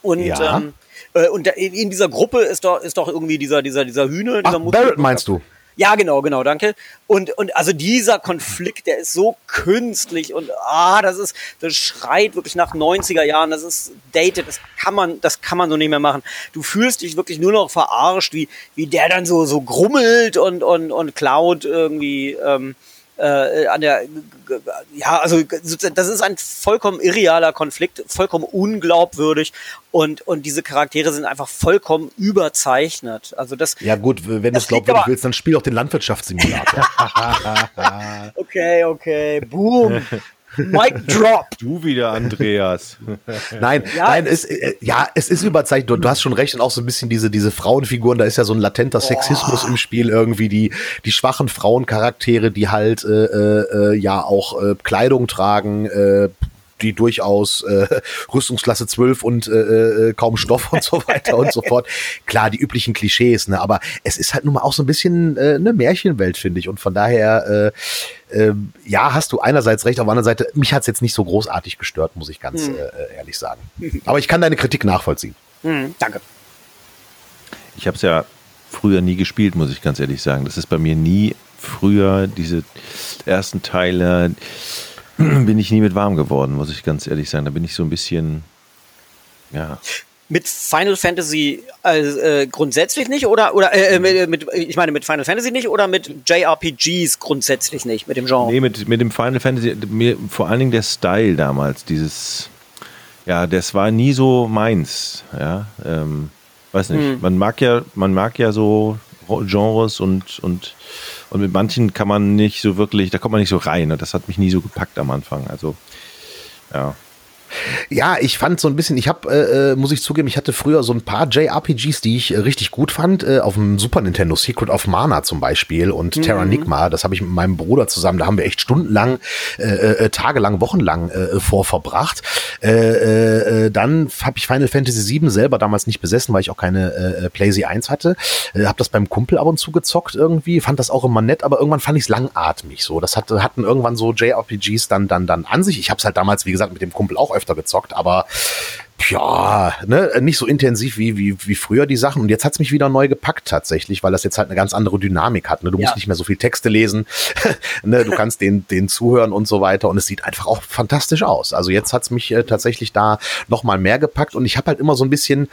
Und ja. ähm, äh, und in dieser Gruppe ist doch, ist doch irgendwie dieser, dieser, dieser Hühne, dieser Ach, Barrett meinst du? Ja, genau, genau, danke. Und, und also dieser Konflikt, der ist so künstlich und ah, das ist, das schreit wirklich nach 90er Jahren, das ist dated, das kann man, das kann man so nicht mehr machen. Du fühlst dich wirklich nur noch verarscht, wie, wie der dann so, so grummelt und, und, und klaut irgendwie, ähm, äh, an der, ja, also das ist ein vollkommen irrealer Konflikt, vollkommen unglaubwürdig und, und diese Charaktere sind einfach vollkommen überzeichnet. Also das. Ja gut, wenn du es glaubwürdig willst, dann spiel auch den Landwirtschaftssimulator. [LAUGHS] okay, okay, boom. Mic drop. Du wieder, Andreas. [LAUGHS] nein, ja, nein, es, äh, ja, es ist überzeichnet. Du, du, hast schon recht und auch so ein bisschen diese, diese Frauenfiguren, da ist ja so ein latenter Sexismus oh. im Spiel irgendwie, die, die schwachen Frauencharaktere, die halt, äh, äh, ja auch äh, Kleidung tragen, äh, die durchaus äh, [LAUGHS] Rüstungsklasse 12 und äh, äh, kaum Stoff und so weiter und so [LAUGHS] fort. Klar, die üblichen Klischees, ne? Aber es ist halt nun mal auch so ein bisschen äh, eine Märchenwelt, finde ich. Und von daher, äh, äh, ja, hast du einerseits recht, auf der anderen Seite, mich hat's jetzt nicht so großartig gestört, muss ich ganz hm. äh, ehrlich sagen. Aber ich kann deine Kritik nachvollziehen. Hm, danke. Ich habe es ja früher nie gespielt, muss ich ganz ehrlich sagen. Das ist bei mir nie früher diese ersten Teile [CLEARS THROAT] bin ich nie mit warm geworden, muss ich ganz ehrlich sagen. Da bin ich so ein bisschen, ja. Mit Final Fantasy äh, grundsätzlich nicht oder oder äh, mit, mit, ich meine mit Final Fantasy nicht oder mit JRPGs grundsätzlich nicht mit dem Genre? Nee, mit, mit dem Final Fantasy mir vor allen Dingen der Style damals, dieses ja, das war nie so meins, ja, ähm, weiß nicht. Hm. Man mag ja man mag ja so Genres und und und mit manchen kann man nicht so wirklich, da kommt man nicht so rein. Ne? Das hat mich nie so gepackt am Anfang. Also, ja. Ja, ich fand so ein bisschen, ich habe, äh, äh, muss ich zugeben, ich hatte früher so ein paar JRPGs, die ich äh, richtig gut fand, äh, auf dem Super Nintendo, Secret of Mana zum Beispiel und mhm. Terranigma, das habe ich mit meinem Bruder zusammen, da haben wir echt stundenlang, äh, äh, tagelang, wochenlang äh, vorverbracht. Äh, äh, dann habe ich Final Fantasy VII selber damals nicht besessen, weil ich auch keine äh, PlayZ 1 hatte. Äh, habe das beim Kumpel ab und zu gezockt irgendwie, fand das auch immer nett, aber irgendwann fand ich es langatmig so. Das hatte, hatten irgendwann so JRPGs dann, dann, dann an sich. Ich habe es halt damals, wie gesagt, mit dem Kumpel auch öfter gezockt, aber ja, ne, nicht so intensiv wie, wie, wie früher die Sachen. Und jetzt hat's mich wieder neu gepackt tatsächlich, weil das jetzt halt eine ganz andere Dynamik hat. Ne? Du ja. musst nicht mehr so viel Texte lesen, [LAUGHS] ne? du kannst den, den zuhören und so weiter. Und es sieht einfach auch fantastisch aus. Also jetzt hat's mich äh, tatsächlich da noch mal mehr gepackt. Und ich habe halt immer so ein bisschen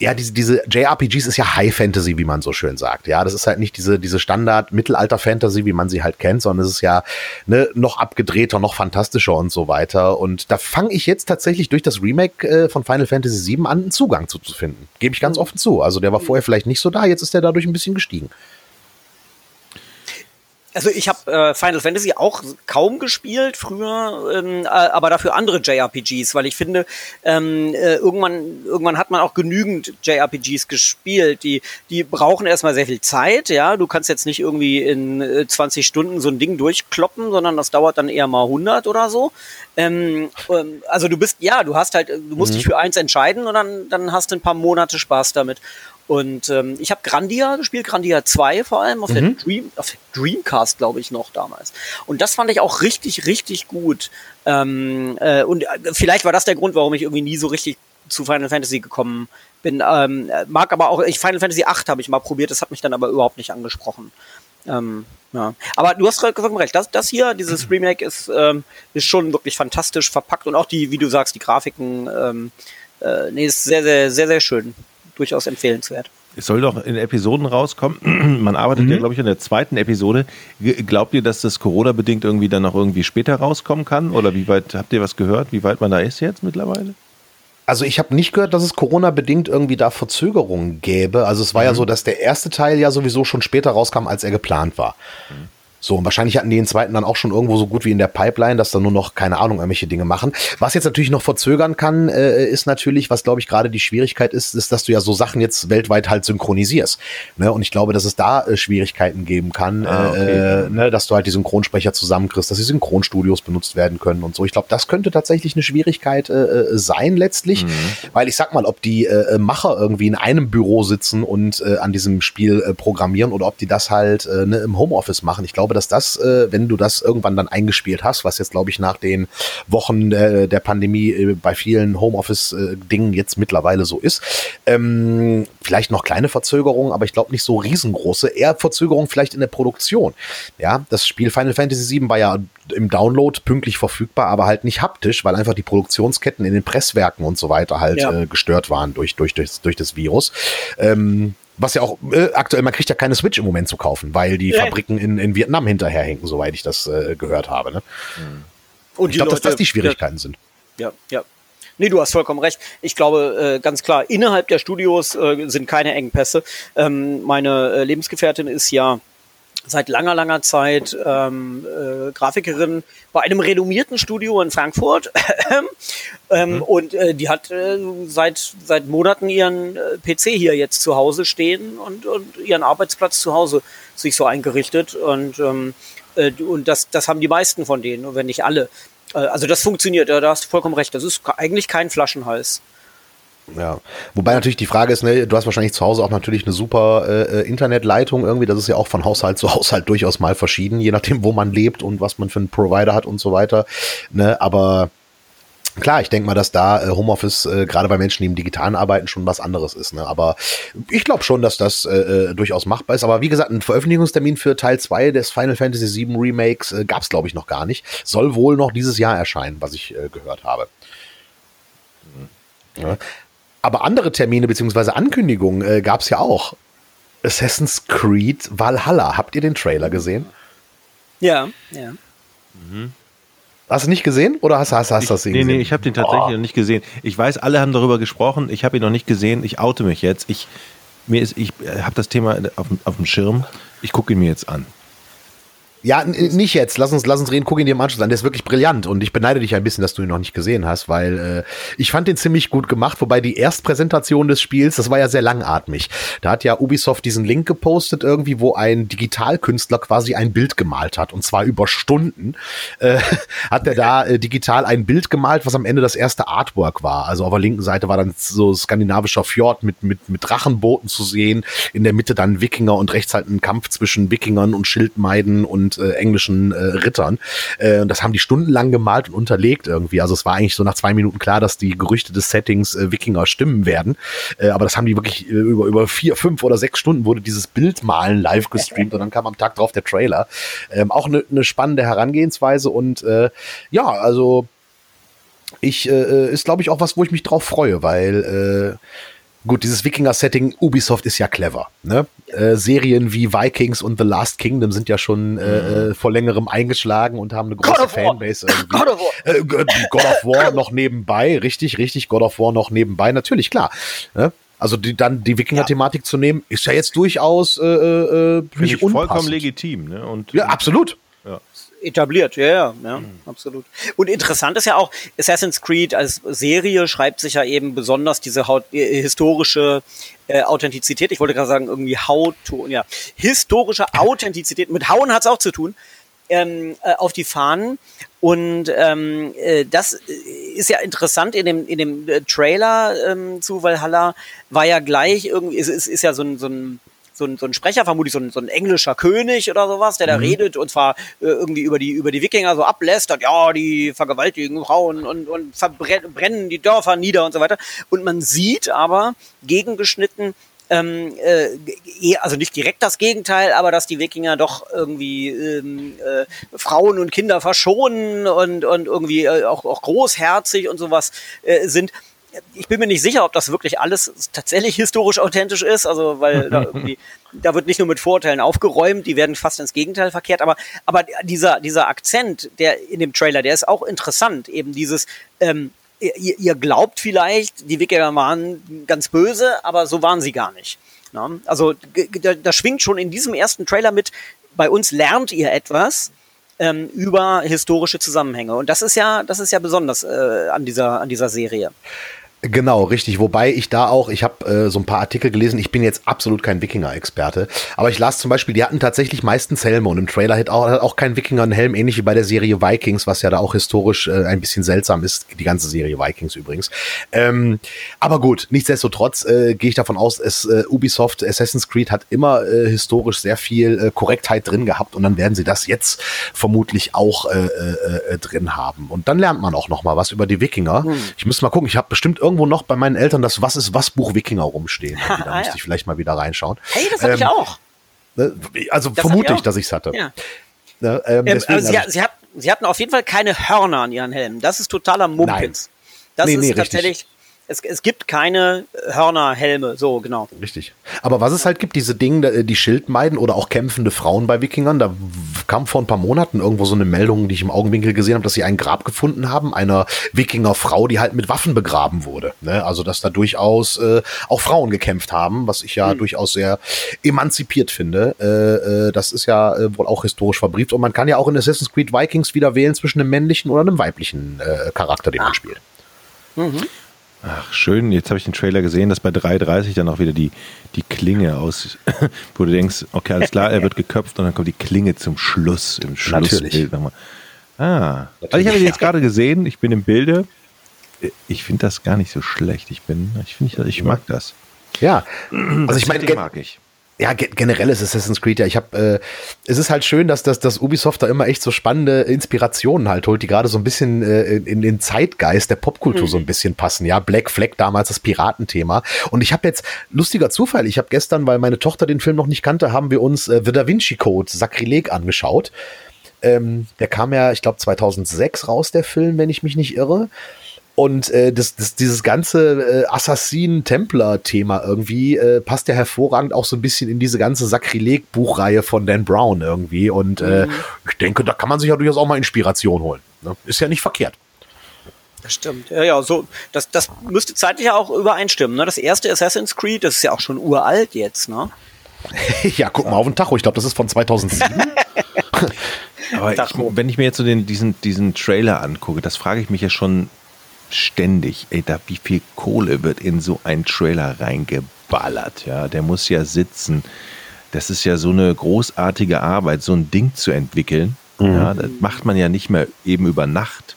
ja, diese, diese JRPGs ist ja High Fantasy, wie man so schön sagt. Ja, das ist halt nicht diese, diese Standard-Mittelalter-Fantasy, wie man sie halt kennt, sondern es ist ja ne, noch abgedrehter, noch fantastischer und so weiter. Und da fange ich jetzt tatsächlich durch das Remake äh, von Final Fantasy VII an, einen Zugang zu, zu finden. Gebe ich ganz mhm. offen zu. Also der war vorher vielleicht nicht so da, jetzt ist der dadurch ein bisschen gestiegen. Also ich habe äh, Final Fantasy auch kaum gespielt früher, ähm, äh, aber dafür andere JRPGs, weil ich finde, ähm, äh, irgendwann, irgendwann hat man auch genügend JRPGs gespielt. Die, die brauchen erstmal sehr viel Zeit, ja. Du kannst jetzt nicht irgendwie in äh, 20 Stunden so ein Ding durchkloppen, sondern das dauert dann eher mal 100 oder so. Ähm, ähm, also du bist, ja, du hast halt, du musst mhm. dich für eins entscheiden und dann, dann hast du ein paar Monate Spaß damit. Und ähm, ich habe Grandia gespielt, Grandia 2 vor allem, auf, mhm. der, Dream, auf der Dreamcast, glaube ich, noch damals. Und das fand ich auch richtig, richtig gut. Ähm, äh, und äh, vielleicht war das der Grund, warum ich irgendwie nie so richtig zu Final Fantasy gekommen bin. Ähm, mag aber auch, ich Final Fantasy 8 habe ich mal probiert, das hat mich dann aber überhaupt nicht angesprochen. Ähm, ja. Aber du hast vollkommen recht. Das, das hier, dieses Remake ist, ähm, ist schon wirklich fantastisch verpackt und auch die, wie du sagst, die Grafiken, ähm, äh, nee, ist sehr, sehr, sehr, sehr schön durchaus empfehlenswert. Es soll doch in Episoden rauskommen. [CLEARS THROAT] Man arbeitet mhm. ja, glaube ich, an der zweiten Episode. Glaubt ihr, dass das Corona-bedingt irgendwie dann noch irgendwie später rauskommen kann? Oder wie weit habt ihr was gehört, wie weit man da ist jetzt mittlerweile? Also ich habe nicht gehört, dass es Corona-bedingt irgendwie da Verzögerungen gäbe. Also es war mhm. ja so, dass der erste Teil ja sowieso schon später rauskam, als er geplant war. Mhm. So, und wahrscheinlich hatten die den zweiten dann auch schon irgendwo so gut wie in der Pipeline, dass da nur noch, keine Ahnung, irgendwelche Dinge machen. Was jetzt natürlich noch verzögern kann, äh, ist natürlich, was glaube ich gerade die Schwierigkeit ist, ist, dass du ja so Sachen jetzt weltweit halt synchronisierst. Ne? Und ich glaube, dass es da äh, Schwierigkeiten geben kann, ah, okay. äh, ne? dass du halt die Synchronsprecher zusammenkriegst, dass die Synchronstudios benutzt werden können und so. Ich glaube, das könnte tatsächlich eine Schwierigkeit äh, äh, sein letztlich, mhm. weil ich sag mal, ob die äh, Macher irgendwie in einem Büro sitzen und äh, an diesem Spiel äh, programmieren oder ob die das halt äh, ne, im Homeoffice machen. Ich glaube, glaube, dass das, äh, wenn du das irgendwann dann eingespielt hast, was jetzt, glaube ich, nach den Wochen äh, der Pandemie äh, bei vielen Homeoffice-Dingen jetzt mittlerweile so ist, ähm, vielleicht noch kleine Verzögerungen, aber ich glaube nicht so riesengroße, eher Verzögerungen vielleicht in der Produktion. Ja, das Spiel Final Fantasy VII war ja im Download pünktlich verfügbar, aber halt nicht haptisch, weil einfach die Produktionsketten in den Presswerken und so weiter halt ja. äh, gestört waren durch, durch, durch, durch das Virus. Ähm, was ja auch äh, aktuell, man kriegt ja keine Switch im Moment zu kaufen, weil die ja. Fabriken in, in Vietnam hinterherhinken, soweit ich das äh, gehört habe. Ne? Und ich glaube, dass das die Schwierigkeiten ja, sind. Ja, ja. Nee, du hast vollkommen recht. Ich glaube, äh, ganz klar, innerhalb der Studios äh, sind keine Engpässe. Ähm, meine äh, Lebensgefährtin ist ja seit langer, langer Zeit ähm, äh, Grafikerin bei einem renommierten Studio in Frankfurt. [LAUGHS] ähm, mhm. Und äh, die hat äh, seit, seit Monaten ihren äh, PC hier jetzt zu Hause stehen und, und ihren Arbeitsplatz zu Hause sich so eingerichtet. Und, ähm, äh, und das, das haben die meisten von denen, wenn nicht alle. Äh, also das funktioniert, da hast du vollkommen recht. Das ist eigentlich kein Flaschenhals. Ja, wobei natürlich die Frage ist, ne, du hast wahrscheinlich zu Hause auch natürlich eine super äh, äh, Internetleitung irgendwie. Das ist ja auch von Haushalt zu Haushalt durchaus mal verschieden, je nachdem, wo man lebt und was man für einen Provider hat und so weiter. Ne, aber Klar, ich denke mal, dass da äh, Homeoffice äh, gerade bei Menschen, die im Digitalen arbeiten, schon was anderes ist. Ne? Aber ich glaube schon, dass das äh, äh, durchaus machbar ist. Aber wie gesagt, einen Veröffentlichungstermin für Teil 2 des Final Fantasy VII Remakes äh, gab es, glaube ich, noch gar nicht. Soll wohl noch dieses Jahr erscheinen, was ich gehört habe. Mhm. Ja. Aber andere Termine bzw. Ankündigungen äh, gab es ja auch. Assassin's Creed Valhalla. Habt ihr den Trailer gesehen? Ja, ja. Mhm. Hast du nicht gesehen oder hast, hast, hast du das nee, gesehen? Nee, nee, ich habe den tatsächlich oh. noch nicht gesehen. Ich weiß, alle haben darüber gesprochen. Ich habe ihn noch nicht gesehen. Ich oute mich jetzt. Ich, ich habe das Thema auf, auf dem Schirm. Ich gucke ihn mir jetzt an. Ja, nicht jetzt. Lass uns, lass uns reden. Guck ihn dir im Anschluss an. Der ist wirklich brillant und ich beneide dich ein bisschen, dass du ihn noch nicht gesehen hast, weil äh, ich fand den ziemlich gut gemacht. Wobei die Erstpräsentation des Spiels, das war ja sehr langatmig. Da hat ja Ubisoft diesen Link gepostet irgendwie, wo ein Digitalkünstler quasi ein Bild gemalt hat und zwar über Stunden äh, [LAUGHS] hat er da äh, digital ein Bild gemalt, was am Ende das erste Artwork war. Also auf der linken Seite war dann so skandinavischer Fjord mit mit mit Drachenbooten zu sehen, in der Mitte dann Wikinger und rechts halt ein Kampf zwischen Wikingern und Schildmeiden und und äh, englischen äh, Rittern. Äh, das haben die stundenlang gemalt und unterlegt irgendwie. Also es war eigentlich so nach zwei Minuten klar, dass die Gerüchte des Settings äh, Wikinger stimmen werden. Äh, aber das haben die wirklich äh, über, über vier, fünf oder sechs Stunden wurde dieses Bildmalen live gestreamt und dann kam am Tag drauf der Trailer. Ähm, auch eine ne spannende Herangehensweise und äh, ja, also ich äh, äh ist glaube ich auch was, wo ich mich drauf freue, weil äh, Gut, dieses Wikinger-Setting, Ubisoft ist ja clever. Ne? Äh, Serien wie Vikings und The Last Kingdom sind ja schon äh, mhm. äh, vor längerem eingeschlagen und haben eine große Fanbase irgendwie. God of War. Äh, God of War noch nebenbei, richtig, richtig, God of War noch nebenbei, natürlich, klar. Ne? Also die, dann die Wikinger-Thematik ja. zu nehmen, ist ja jetzt durchaus äh, äh, nicht vollkommen legitim. Ne? Und, ja, absolut. Etabliert, ja, ja, ja mhm. absolut. Und interessant ist ja auch, Assassin's Creed als Serie schreibt sich ja eben besonders diese Haut, äh, historische äh, Authentizität. Ich wollte gerade sagen, irgendwie Haut, ja, historische [LAUGHS] Authentizität. Mit Hauen hat's auch zu tun ähm, äh, auf die Fahnen. Und ähm, äh, das ist ja interessant in dem, in dem äh, Trailer ähm, zu Valhalla, war ja gleich irgendwie, es ist, ist ja so ein, so ein so ein, so ein Sprecher, vermutlich so ein, so ein englischer König oder sowas, der da mhm. redet und zwar äh, irgendwie über die, über die Wikinger so ablästert, ja, die vergewaltigen Frauen und, und verbrennen die Dörfer nieder und so weiter. Und man sieht aber gegengeschnitten, ähm, äh, also nicht direkt das Gegenteil, aber dass die Wikinger doch irgendwie ähm, äh, Frauen und Kinder verschonen und, und irgendwie äh, auch, auch großherzig und sowas äh, sind. Ich bin mir nicht sicher, ob das wirklich alles tatsächlich historisch authentisch ist, also weil da [LAUGHS] irgendwie, da wird nicht nur mit Vorurteilen aufgeräumt, die werden fast ins Gegenteil verkehrt, aber, aber dieser, dieser Akzent, der in dem Trailer, der ist auch interessant, eben dieses, ähm, ihr, ihr glaubt vielleicht, die Wikinger waren ganz böse, aber so waren sie gar nicht. Na? Also da, da schwingt schon in diesem ersten Trailer mit, bei uns lernt ihr etwas ähm, über historische Zusammenhänge. Und das ist ja, das ist ja besonders äh, an dieser, an dieser Serie. Genau, richtig. Wobei ich da auch, ich habe äh, so ein paar Artikel gelesen, ich bin jetzt absolut kein Wikinger-Experte, aber ich las zum Beispiel, die hatten tatsächlich meistens Helme und im Trailer hat auch, hat auch kein Wikinger einen Helm, ähnlich wie bei der Serie Vikings, was ja da auch historisch äh, ein bisschen seltsam ist, die ganze Serie Vikings übrigens. Ähm, aber gut, nichtsdestotrotz äh, gehe ich davon aus, es, äh, Ubisoft Assassin's Creed hat immer äh, historisch sehr viel äh, Korrektheit drin gehabt und dann werden sie das jetzt vermutlich auch äh, äh, äh drin haben. Und dann lernt man auch noch mal was über die Wikinger. Hm. Ich muss mal gucken, ich habe bestimmt irgendwo noch bei meinen Eltern das Was ist was Buch Wikinger rumstehen. [LAUGHS] da müsste ja. ich vielleicht mal wieder reinschauen. Hey, das habe ähm, ich auch. Ne, also das vermute ich, dass ich es hatte. Ja. Ne, ähm, ähm, deswegen, also sie, also, sie, hat, sie, hatten auf jeden Fall keine Hörner an ihren Helmen. Das ist totaler Mumpins. Nein. Das nee, ist nee, tatsächlich. Richtig es, es gibt keine Hörnerhelme, so genau. Richtig. Aber was es halt gibt, diese Dinge, die Schildmeiden oder auch kämpfende Frauen bei Wikingern, da kam vor ein paar Monaten irgendwo so eine Meldung, die ich im Augenwinkel gesehen habe, dass sie ein Grab gefunden haben, einer Wikingerfrau, die halt mit Waffen begraben wurde. Ne? Also dass da durchaus äh, auch Frauen gekämpft haben, was ich ja hm. durchaus sehr emanzipiert finde. Äh, äh, das ist ja äh, wohl auch historisch verbrieft und man kann ja auch in Assassin's Creed Vikings wieder wählen zwischen einem männlichen oder einem weiblichen äh, Charakter, den ah. man spielt. Mhm. Ach, schön. Jetzt habe ich den Trailer gesehen, dass bei 3.30 dann auch wieder die, die Klinge aus, [LAUGHS] wo du denkst, okay, alles klar, er wird geköpft und dann kommt die Klinge zum Schluss, im Schlussbild nochmal. Ah, also ich habe ihn jetzt gerade gesehen, ich bin im Bilde. Ich finde das gar nicht so schlecht. Ich bin, ich finde, ich mag das. Ja, also ich meine, mag ich ja, generell ist Assassin's Creed ja, ich habe, äh, es ist halt schön, dass, dass, dass Ubisoft da immer echt so spannende Inspirationen halt holt, die gerade so ein bisschen äh, in den Zeitgeist der Popkultur mhm. so ein bisschen passen. Ja, Black Flag damals das Piratenthema. Und ich habe jetzt, lustiger Zufall, ich habe gestern, weil meine Tochter den Film noch nicht kannte, haben wir uns äh, The Da Vinci Code, Sakrileg angeschaut. Ähm, der kam ja, ich glaube, 2006 raus, der Film, wenn ich mich nicht irre. Und äh, das, das, dieses ganze äh, Assassinen-Templer-Thema irgendwie äh, passt ja hervorragend auch so ein bisschen in diese ganze Sakrileg-Buchreihe von Dan Brown irgendwie. Und äh, mhm. ich denke, da kann man sich ja durchaus auch mal Inspiration holen. Ne? Ist ja nicht verkehrt. Das stimmt. Ja, ja, so, das, das müsste zeitlich ja auch übereinstimmen. Ne? Das erste Assassin's Creed, das ist ja auch schon uralt jetzt, ne? [LAUGHS] ja, guck mal auf den Tacho. Ich glaube, das ist von 2007. [LAUGHS] [LAUGHS] Aber ich, wenn ich mir jetzt so den, diesen, diesen Trailer angucke, das frage ich mich ja schon ständig, ey, da wie viel Kohle wird in so einen Trailer reingeballert, ja, der muss ja sitzen. Das ist ja so eine großartige Arbeit, so ein Ding zu entwickeln. Mhm. Ja, das macht man ja nicht mehr eben über Nacht.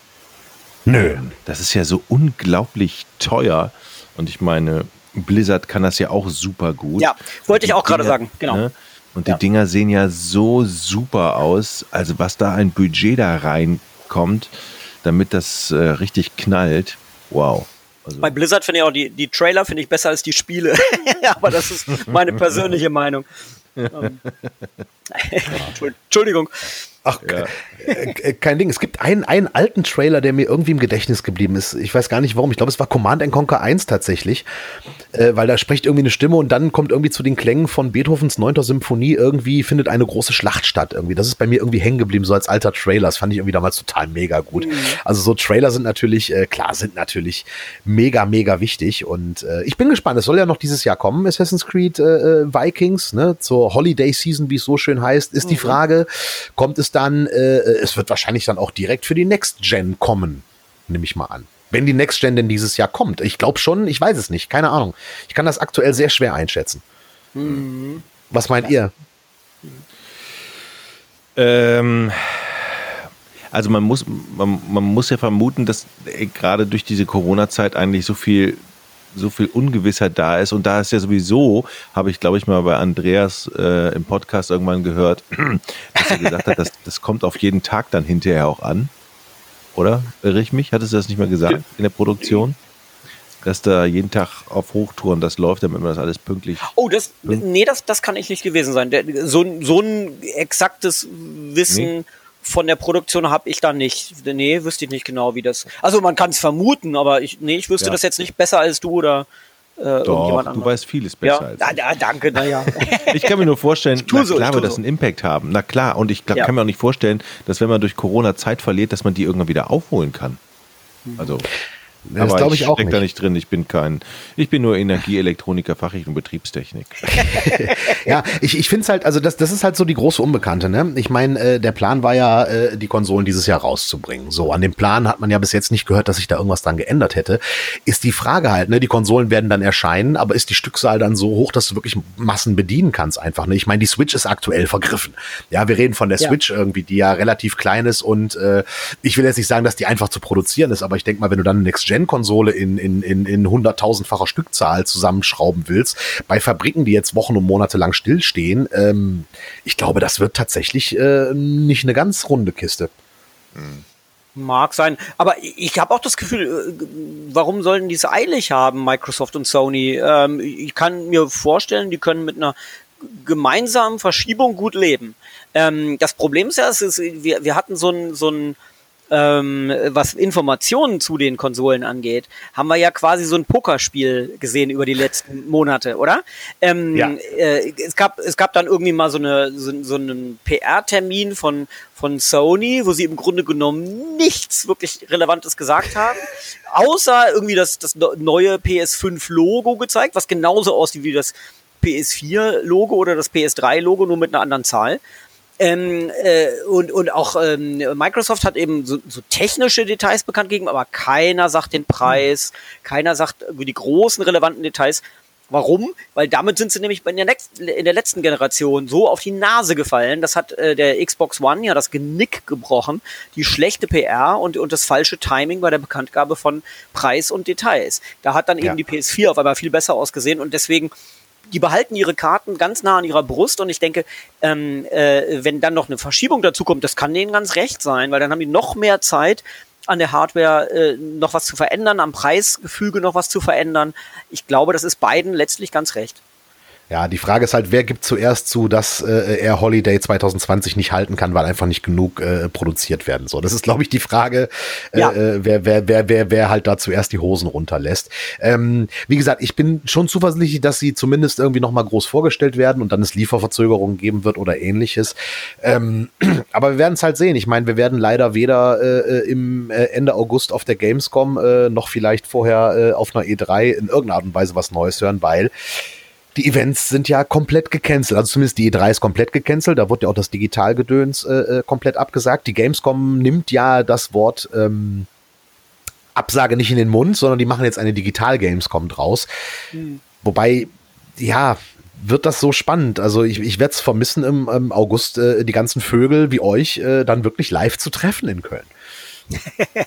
Nö. Das ist ja so unglaublich teuer. Und ich meine, Blizzard kann das ja auch super gut. Ja, wollte ich auch gerade sagen, genau. Ne? Und die ja. Dinger sehen ja so super aus. Also was da ein Budget da reinkommt, damit das äh, richtig knallt. Wow. Also. Bei Blizzard finde ich auch die, die Trailer finde ich besser als die Spiele. [LAUGHS] Aber das ist meine persönliche Meinung. [LAUGHS] Ähm. [LAUGHS] Entschuldigung. Ach, ja. Äh, äh, kein Ding. Es gibt einen, einen alten Trailer, der mir irgendwie im Gedächtnis geblieben ist. Ich weiß gar nicht warum. Ich glaube, es war Command Conquer 1 tatsächlich, äh, weil da spricht irgendwie eine Stimme und dann kommt irgendwie zu den Klängen von Beethovens 9. Symphonie irgendwie findet eine große Schlacht statt irgendwie. Das ist bei mir irgendwie hängen geblieben, so als alter Trailer. Das fand ich irgendwie damals total mega gut. Mhm. Also so Trailer sind natürlich, äh, klar, sind natürlich mega, mega wichtig und äh, ich bin gespannt. Es soll ja noch dieses Jahr kommen, Assassin's Creed äh, Vikings, ne, zur Holiday Season, wie es so schön heißt, ist mhm. die Frage, kommt es dann, äh, es wird wahrscheinlich dann auch direkt für die Next Gen kommen, nehme ich mal an. Wenn die Next Gen denn dieses Jahr kommt. Ich glaube schon, ich weiß es nicht, keine Ahnung. Ich kann das aktuell sehr schwer einschätzen. Mhm. Was meint ihr? Ähm, also man muss, man, man muss ja vermuten, dass äh, gerade durch diese Corona-Zeit eigentlich so viel so viel Ungewissheit da ist. Und da ist ja sowieso, habe ich glaube ich mal bei Andreas äh, im Podcast irgendwann gehört, [CLEARS THROAT] dass er gesagt hat, dass, das kommt auf jeden Tag dann hinterher auch an. Oder? Irre ich mich? Hattest du das nicht mal gesagt in der Produktion? Dass da jeden Tag auf Hochtouren das läuft, damit man das alles pünktlich. Oh, das, nee, das, das kann ich nicht gewesen sein. Der, so, so ein exaktes Wissen. Nee von der Produktion habe ich da nicht. Nee, wüsste ich nicht genau, wie das. Also man kann es vermuten, aber ich, nee, ich wüsste ja. das jetzt nicht besser als du oder äh, Doch, du weißt vieles besser ja, als ich. Ja, danke, [LAUGHS] naja. ich kann mir nur vorstellen, na so, klar wird das einen Impact haben. Na klar, und ich ja. kann mir auch nicht vorstellen, dass wenn man durch Corona Zeit verliert, dass man die irgendwann wieder aufholen kann. Also. Das glaube ich, ich auch nicht. da nicht drin. Ich bin kein, ich bin nur Energieelektroniker, Fachrichtung Betriebstechnik. [LAUGHS] ja, ich, ich finde es halt, also das, das ist halt so die große Unbekannte. Ne? Ich meine, äh, der Plan war ja, äh, die Konsolen dieses Jahr rauszubringen. So, an dem Plan hat man ja bis jetzt nicht gehört, dass sich da irgendwas dran geändert hätte. Ist die Frage halt, ne? Die Konsolen werden dann erscheinen, aber ist die Stückzahl dann so hoch, dass du wirklich Massen bedienen kannst einfach? Ne? Ich meine, die Switch ist aktuell vergriffen. Ja, wir reden von der ja. Switch irgendwie, die ja relativ klein ist und äh, ich will jetzt nicht sagen, dass die einfach zu produzieren ist, aber ich denke mal, wenn du dann Next Gen-Konsole in, in, in, in hunderttausendfacher Stückzahl zusammenschrauben willst, bei Fabriken, die jetzt Wochen und Monate lang stillstehen, ähm, ich glaube, das wird tatsächlich äh, nicht eine ganz runde Kiste. Hm. Mag sein, aber ich habe auch das Gefühl, äh, warum sollten die es eilig haben, Microsoft und Sony? Ähm, ich kann mir vorstellen, die können mit einer gemeinsamen Verschiebung gut leben. Ähm, das Problem ist ja, ist, wir, wir hatten so ein, so ein ähm, was Informationen zu den Konsolen angeht, haben wir ja quasi so ein Pokerspiel gesehen über die letzten Monate, oder? Ähm, ja. Äh, es, gab, es gab dann irgendwie mal so, eine, so, so einen PR-Termin von, von Sony, wo sie im Grunde genommen nichts wirklich Relevantes gesagt haben, [LAUGHS] außer irgendwie das, das neue PS5-Logo gezeigt, was genauso aussieht wie das PS4-Logo oder das PS3-Logo, nur mit einer anderen Zahl. Ähm, äh, und, und auch ähm, Microsoft hat eben so, so technische Details bekannt gegeben, aber keiner sagt den Preis, keiner sagt die großen relevanten Details. Warum? Weil damit sind sie nämlich in der, next, in der letzten Generation so auf die Nase gefallen. Das hat äh, der Xbox One ja das Genick gebrochen. Die schlechte PR und, und das falsche Timing bei der Bekanntgabe von Preis und Details. Da hat dann ja. eben die PS4 auf einmal viel besser ausgesehen und deswegen die behalten ihre Karten ganz nah an ihrer Brust und ich denke, ähm, äh, wenn dann noch eine Verschiebung dazu kommt, das kann denen ganz recht sein, weil dann haben die noch mehr Zeit, an der Hardware äh, noch was zu verändern, am Preisgefüge noch was zu verändern. Ich glaube, das ist beiden letztlich ganz recht. Ja, die Frage ist halt, wer gibt zuerst zu, dass äh, er Holiday 2020 nicht halten kann, weil einfach nicht genug äh, produziert werden soll. Das ist, glaube ich, die Frage, äh, ja. äh, wer, wer, wer, wer, wer halt da zuerst die Hosen runterlässt. Ähm, wie gesagt, ich bin schon zuversichtlich, dass sie zumindest irgendwie nochmal groß vorgestellt werden und dann es Lieferverzögerungen geben wird oder ähnliches. Ähm, [CLEARS THROAT] aber wir werden es halt sehen. Ich meine, wir werden leider weder äh, äh im äh, Ende August auf der Gamescom äh, noch vielleicht vorher äh, auf einer E3 in irgendeiner Art und Weise was Neues hören, weil die Events sind ja komplett gecancelt. Also zumindest die E3 ist komplett gecancelt. Da wurde ja auch das Digitalgedöns äh, äh, komplett abgesagt. Die Gamescom nimmt ja das Wort ähm, Absage nicht in den Mund, sondern die machen jetzt eine Digital-Gamescom draus. Mhm. Wobei, ja, wird das so spannend. Also ich, ich werde es vermissen im, im August äh, die ganzen Vögel wie euch äh, dann wirklich live zu treffen in Köln. [LAUGHS]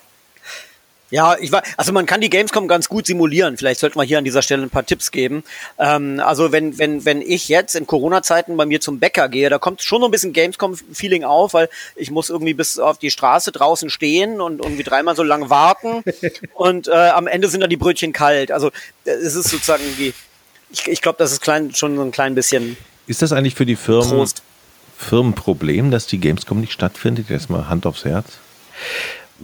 Ja, ich war, also man kann die Gamescom ganz gut simulieren. Vielleicht sollten wir hier an dieser Stelle ein paar Tipps geben. Ähm, also wenn, wenn, wenn ich jetzt in Corona-Zeiten bei mir zum Bäcker gehe, da kommt schon so ein bisschen Gamescom-Feeling auf, weil ich muss irgendwie bis auf die Straße draußen stehen und irgendwie dreimal so lange warten [LAUGHS] und äh, am Ende sind dann die Brötchen kalt. Also es ist sozusagen wie, ich, ich glaube, das ist klein, schon so ein klein bisschen. Ist das eigentlich für die Firmen? Trost Firmenproblem, dass die Gamescom nicht stattfindet? Jetzt mal Hand aufs Herz.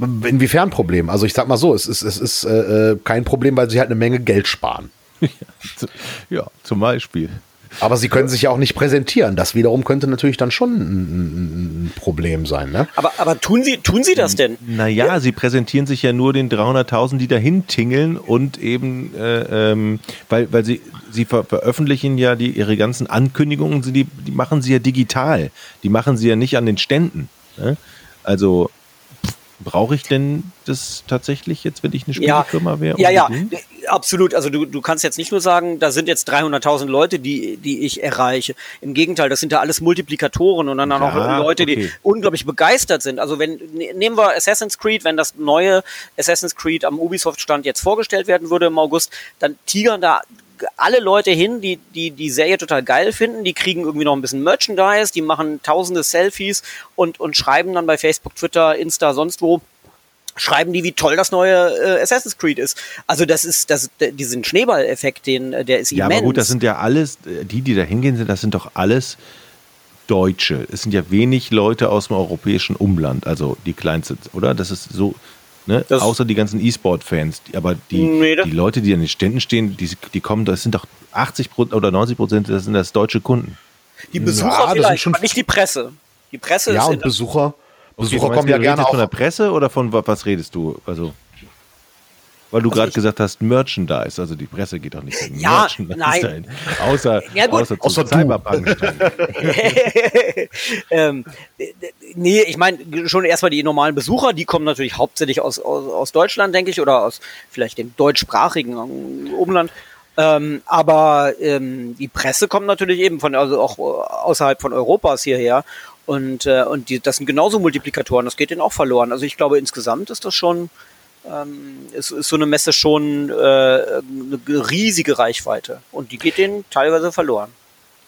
Inwiefern Problem? Also ich sag mal so, es ist, es ist äh, äh kein Problem, weil sie halt eine Menge Geld sparen. [LAUGHS] ja, zum Beispiel. Aber sie können sich ja auch nicht präsentieren. Das wiederum könnte natürlich dann schon ein, ein Problem sein. Ne? Aber, aber tun, sie, tun sie das denn? Naja, ja. sie präsentieren sich ja nur den 300.000, die dahin tingeln und eben, äh, ähm, weil, weil sie, sie ver veröffentlichen ja die, ihre ganzen Ankündigungen, die, die machen sie ja digital. Die machen sie ja nicht an den Ständen. Ne? Also Brauche ich denn das tatsächlich jetzt, wenn ich eine Spielefirma wäre? Ja, ja, ja, absolut. Also du, du kannst jetzt nicht nur sagen, da sind jetzt 300.000 Leute, die, die ich erreiche. Im Gegenteil, das sind ja alles Multiplikatoren und dann ja, auch Leute, okay. die unglaublich begeistert sind. Also wenn, ne, nehmen wir Assassin's Creed, wenn das neue Assassin's Creed am Ubisoft-Stand jetzt vorgestellt werden würde im August, dann tigern da alle Leute hin, die, die die Serie total geil finden, die kriegen irgendwie noch ein bisschen Merchandise, die machen tausende Selfies und, und schreiben dann bei Facebook, Twitter, Insta, sonst wo, schreiben die, wie toll das neue äh, Assassin's Creed ist. Also das ist, das, diesen Schneeballeffekt, den, der ist ja, immens. Ja, aber gut, das sind ja alles, die, die da hingehen sind, das sind doch alles Deutsche. Es sind ja wenig Leute aus dem europäischen Umland, also die kleinste, oder? Das ist so, Ne? Außer die ganzen E-Sport-Fans. Aber die, nee, die Leute, die an den Ständen stehen, die, die kommen, das sind doch 80 oder 90 Prozent, das sind das deutsche Kunden. Die Besucher ja, vielleicht, schon nicht die Presse. Die Presse ja, ist. Ja, und Besucher, Besucher okay, kommen ja gerne auch. Von der Presse oder von was redest du? Also. Weil du also gerade gesagt hast, Merchandise, also die Presse geht doch nicht in ja, Merchandise nein. Dahin. Außer, [LAUGHS] ja, außer, außer Cyberpunk. [LAUGHS] ähm, nee, ich meine schon erstmal die normalen Besucher, die kommen natürlich hauptsächlich aus, aus, aus Deutschland, denke ich, oder aus vielleicht dem deutschsprachigen Umland. Ähm, aber ähm, die Presse kommt natürlich eben von, also auch außerhalb von Europas hierher. Und, äh, und die, das sind genauso Multiplikatoren, das geht denen auch verloren. Also ich glaube, insgesamt ist das schon, ähm, ist, ist so eine Messe schon äh, eine riesige Reichweite und die geht denen teilweise verloren.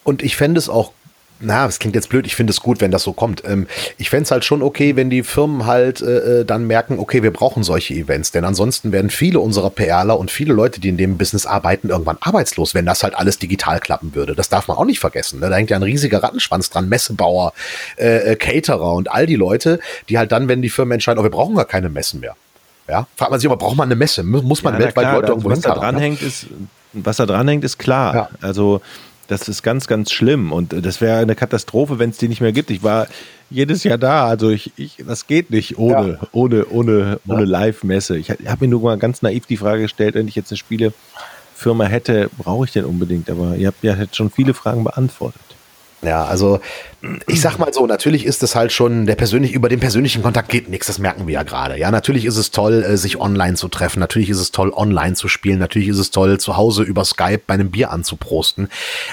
Und ich fände es auch na, das klingt jetzt blöd, ich finde es gut, wenn das so kommt. Ähm, ich fände es halt schon okay, wenn die Firmen halt äh, äh, dann merken, okay, wir brauchen solche Events, denn ansonsten werden viele unserer PRler und viele Leute, die in dem Business arbeiten, irgendwann arbeitslos, wenn das halt alles digital klappen würde. Das darf man auch nicht vergessen. Ne? Da hängt ja ein riesiger Rattenschwanz dran, Messebauer, äh, äh, Caterer und all die Leute, die halt dann, wenn die Firmen entscheiden, oh, wir brauchen gar keine Messen mehr, ja, fragt man sich aber, braucht man eine Messe? Muss man ja, weltweit klar, Leute irgendwo was da dranhängt, ist, was da dranhängt, ist klar. Ja. Also, das ist ganz, ganz schlimm und das wäre eine Katastrophe, wenn es die nicht mehr gibt. Ich war jedes Jahr da, also ich, ich das geht nicht ohne, ja. ohne, ohne, ohne Live-Messe. Ich habe mir nur mal ganz naiv die Frage gestellt, wenn ich jetzt eine Spielefirma hätte, brauche ich denn unbedingt? Aber ihr habt ja schon viele Fragen beantwortet. Ja, also ich sag mal so, natürlich ist es halt schon der persönlich über den persönlichen Kontakt geht nichts, das merken wir ja gerade. Ja, natürlich ist es toll, äh, sich online zu treffen, natürlich ist es toll, online zu spielen, natürlich ist es toll, zu Hause über Skype bei einem Bier anzuprosten.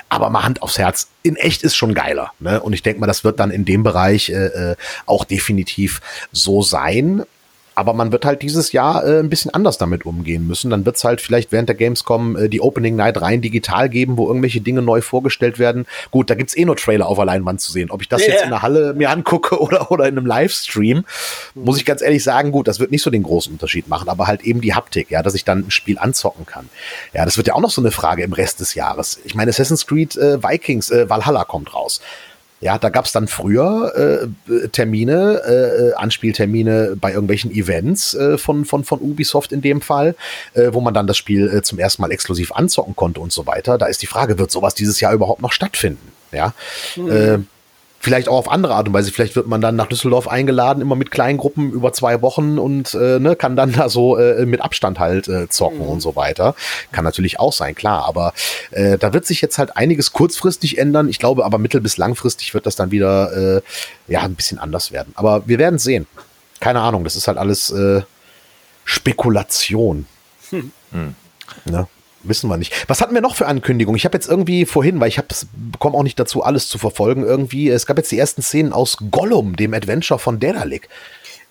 Aber mal Hand aufs Herz, in echt ist schon geiler. Ne? Und ich denke mal, das wird dann in dem Bereich äh, äh auch definitiv so sein. Aber man wird halt dieses Jahr äh, ein bisschen anders damit umgehen müssen. Dann wird es halt vielleicht während der Gamescom äh, die Opening Night rein digital geben, wo irgendwelche Dinge neu vorgestellt werden. Gut, da gibt's eh nur Trailer auf der Leinwand zu sehen. Ob ich das yeah. jetzt in der Halle mir angucke [LAUGHS] oder, oder in einem Livestream, mhm. muss ich ganz ehrlich sagen, gut, das wird nicht so den großen Unterschied machen, aber halt eben die Haptik, ja, dass ich dann ein Spiel anzocken kann. Ja, das wird ja auch noch so eine Frage im Rest des Jahres. Ich meine, Assassin's Creed äh, Vikings, äh, Valhalla kommt raus. Ja, da gab's dann früher äh, Termine, äh, Anspieltermine bei irgendwelchen Events äh, von, von, von Ubisoft in dem Fall, äh, wo man dann das Spiel äh, zum ersten Mal exklusiv anzocken konnte und so weiter. Da ist die Frage, wird sowas dieses Jahr überhaupt noch stattfinden? Ja. Mhm. Äh, vielleicht auch auf andere Art und Weise. Vielleicht wird man dann nach Düsseldorf eingeladen, immer mit kleinen Gruppen über zwei Wochen und äh, ne, kann dann [LAUGHS] da so äh, mit Abstand halt äh, zocken mhm. und so weiter. Kann natürlich auch sein, klar. Aber äh, da wird sich jetzt halt einiges kurzfristig ändern. Ich glaube aber mittel- bis langfristig wird das dann wieder äh, ja ein bisschen anders werden. Aber wir werden sehen. Keine Ahnung, das ist halt alles äh, Spekulation. Hm. Hm. Wissen wir nicht. Was hatten wir noch für Ankündigungen? Ich habe jetzt irgendwie vorhin, weil ich komme auch nicht dazu, alles zu verfolgen, irgendwie, es gab jetzt die ersten Szenen aus Gollum, dem Adventure von Dedalic.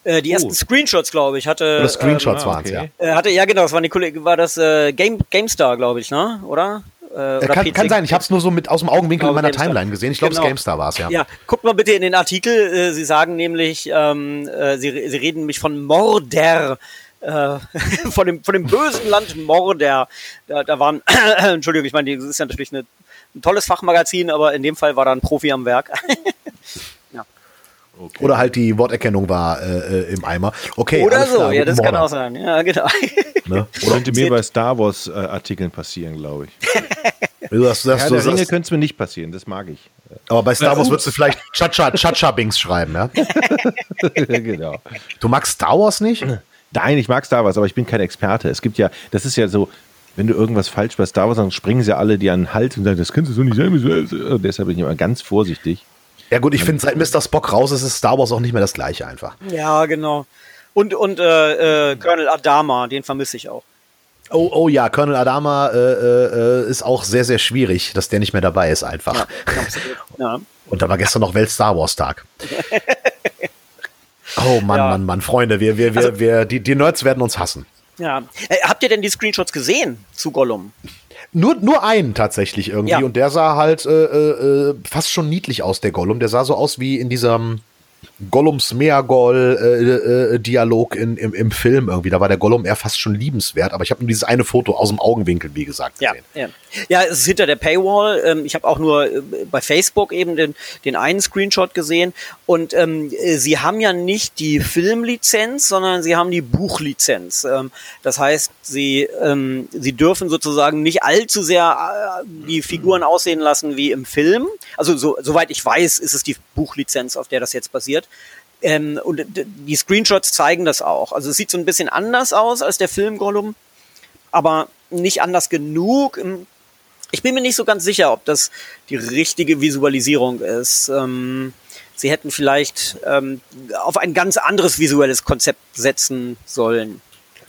Äh, die ersten oh. Screenshots, glaube ich, hatte. Oder Screenshots ähm, waren es, okay. ja. Äh, hatte, ja, genau, das war, die, war das äh, Game, GameStar, glaube ich, ne? Oder? Äh, kann, kann, sein, ich habe es nur so mit aus dem Augenwinkel in meiner GameStar. Timeline gesehen. Ich glaube, genau. es GameStar war es, ja. Ja, guckt mal bitte in den Artikel. Äh, sie sagen nämlich, ähm, äh, sie, sie reden nämlich von Morder äh, [LAUGHS] von, dem, von dem bösen Land Mordor. Da, da waren, [CLEARS THROAT] Entschuldigung, ich meine, das ist ja natürlich eine, ein tolles Fachmagazin, aber in dem Fall war da ein Profi am Werk. [LAUGHS] Ja. Okay. Oder halt die Worterkennung war äh, im Eimer. Okay. Oder so, klar, ja, das kann auch sein. Ja, genau. Ne? [LAUGHS] Oder könnte mir bei Star Wars äh, Artikeln passieren, glaube ich. Du hast, du hast, Herr der Ringe könnte es mir nicht passieren, das mag ich. Aber bei Star Wars würdest du vielleicht Chacha, Chacha Bings schreiben, ja? genau. Du magst Star Wars nicht? Nein, ich mag Star Wars, aber ich bin kein Experte. Es gibt ja, das ist ja so, wenn du irgendwas falsch bei Star Wars sagst, springen sie alle dir an den Hals und sagen, das kannst du so nicht sagen. Deshalb bin ich immer ganz vorsichtig. Ja gut, ich finde, seit Mr. Spock raus ist, ist Star Wars auch nicht mehr das gleiche einfach. Ja, genau. Und, und äh, äh, Colonel Adama, den vermisse ich auch. Oh, oh ja, Colonel Adama äh, äh, ist auch sehr, sehr schwierig, dass der nicht mehr dabei ist einfach. Ja, ja. Und da war gestern noch Welt Star Wars Tag. [LAUGHS] oh Mann, ja. Mann, Mann, Freunde, wir, wir, wir, also, wir, die, die Nerds werden uns hassen. Ja. Äh, habt ihr denn die Screenshots gesehen zu Gollum? Nur, nur einen tatsächlich irgendwie. Ja. Und der sah halt äh, äh, fast schon niedlich aus, der Gollum. Der sah so aus wie in diesem Gollums Meagol-Dialog äh, äh, im, im Film irgendwie. Da war der Gollum eher fast schon liebenswert, aber ich habe nur dieses eine Foto aus dem Augenwinkel, wie gesagt, gesehen. Ja, ja. ja es ist hinter der Paywall. Ähm, ich habe auch nur äh, bei Facebook eben den, den einen Screenshot gesehen. Und ähm, sie haben ja nicht die Filmlizenz, sondern sie haben die Buchlizenz. Ähm, das heißt, sie, ähm, sie dürfen sozusagen nicht allzu sehr äh, die Figuren aussehen lassen wie im Film. Also so, soweit ich weiß, ist es die Buchlizenz, auf der das jetzt basiert. Ähm, und die Screenshots zeigen das auch. Also es sieht so ein bisschen anders aus als der Film Gollum, aber nicht anders genug. Ich bin mir nicht so ganz sicher, ob das die richtige Visualisierung ist. Ähm, sie hätten vielleicht ähm, auf ein ganz anderes visuelles Konzept setzen sollen.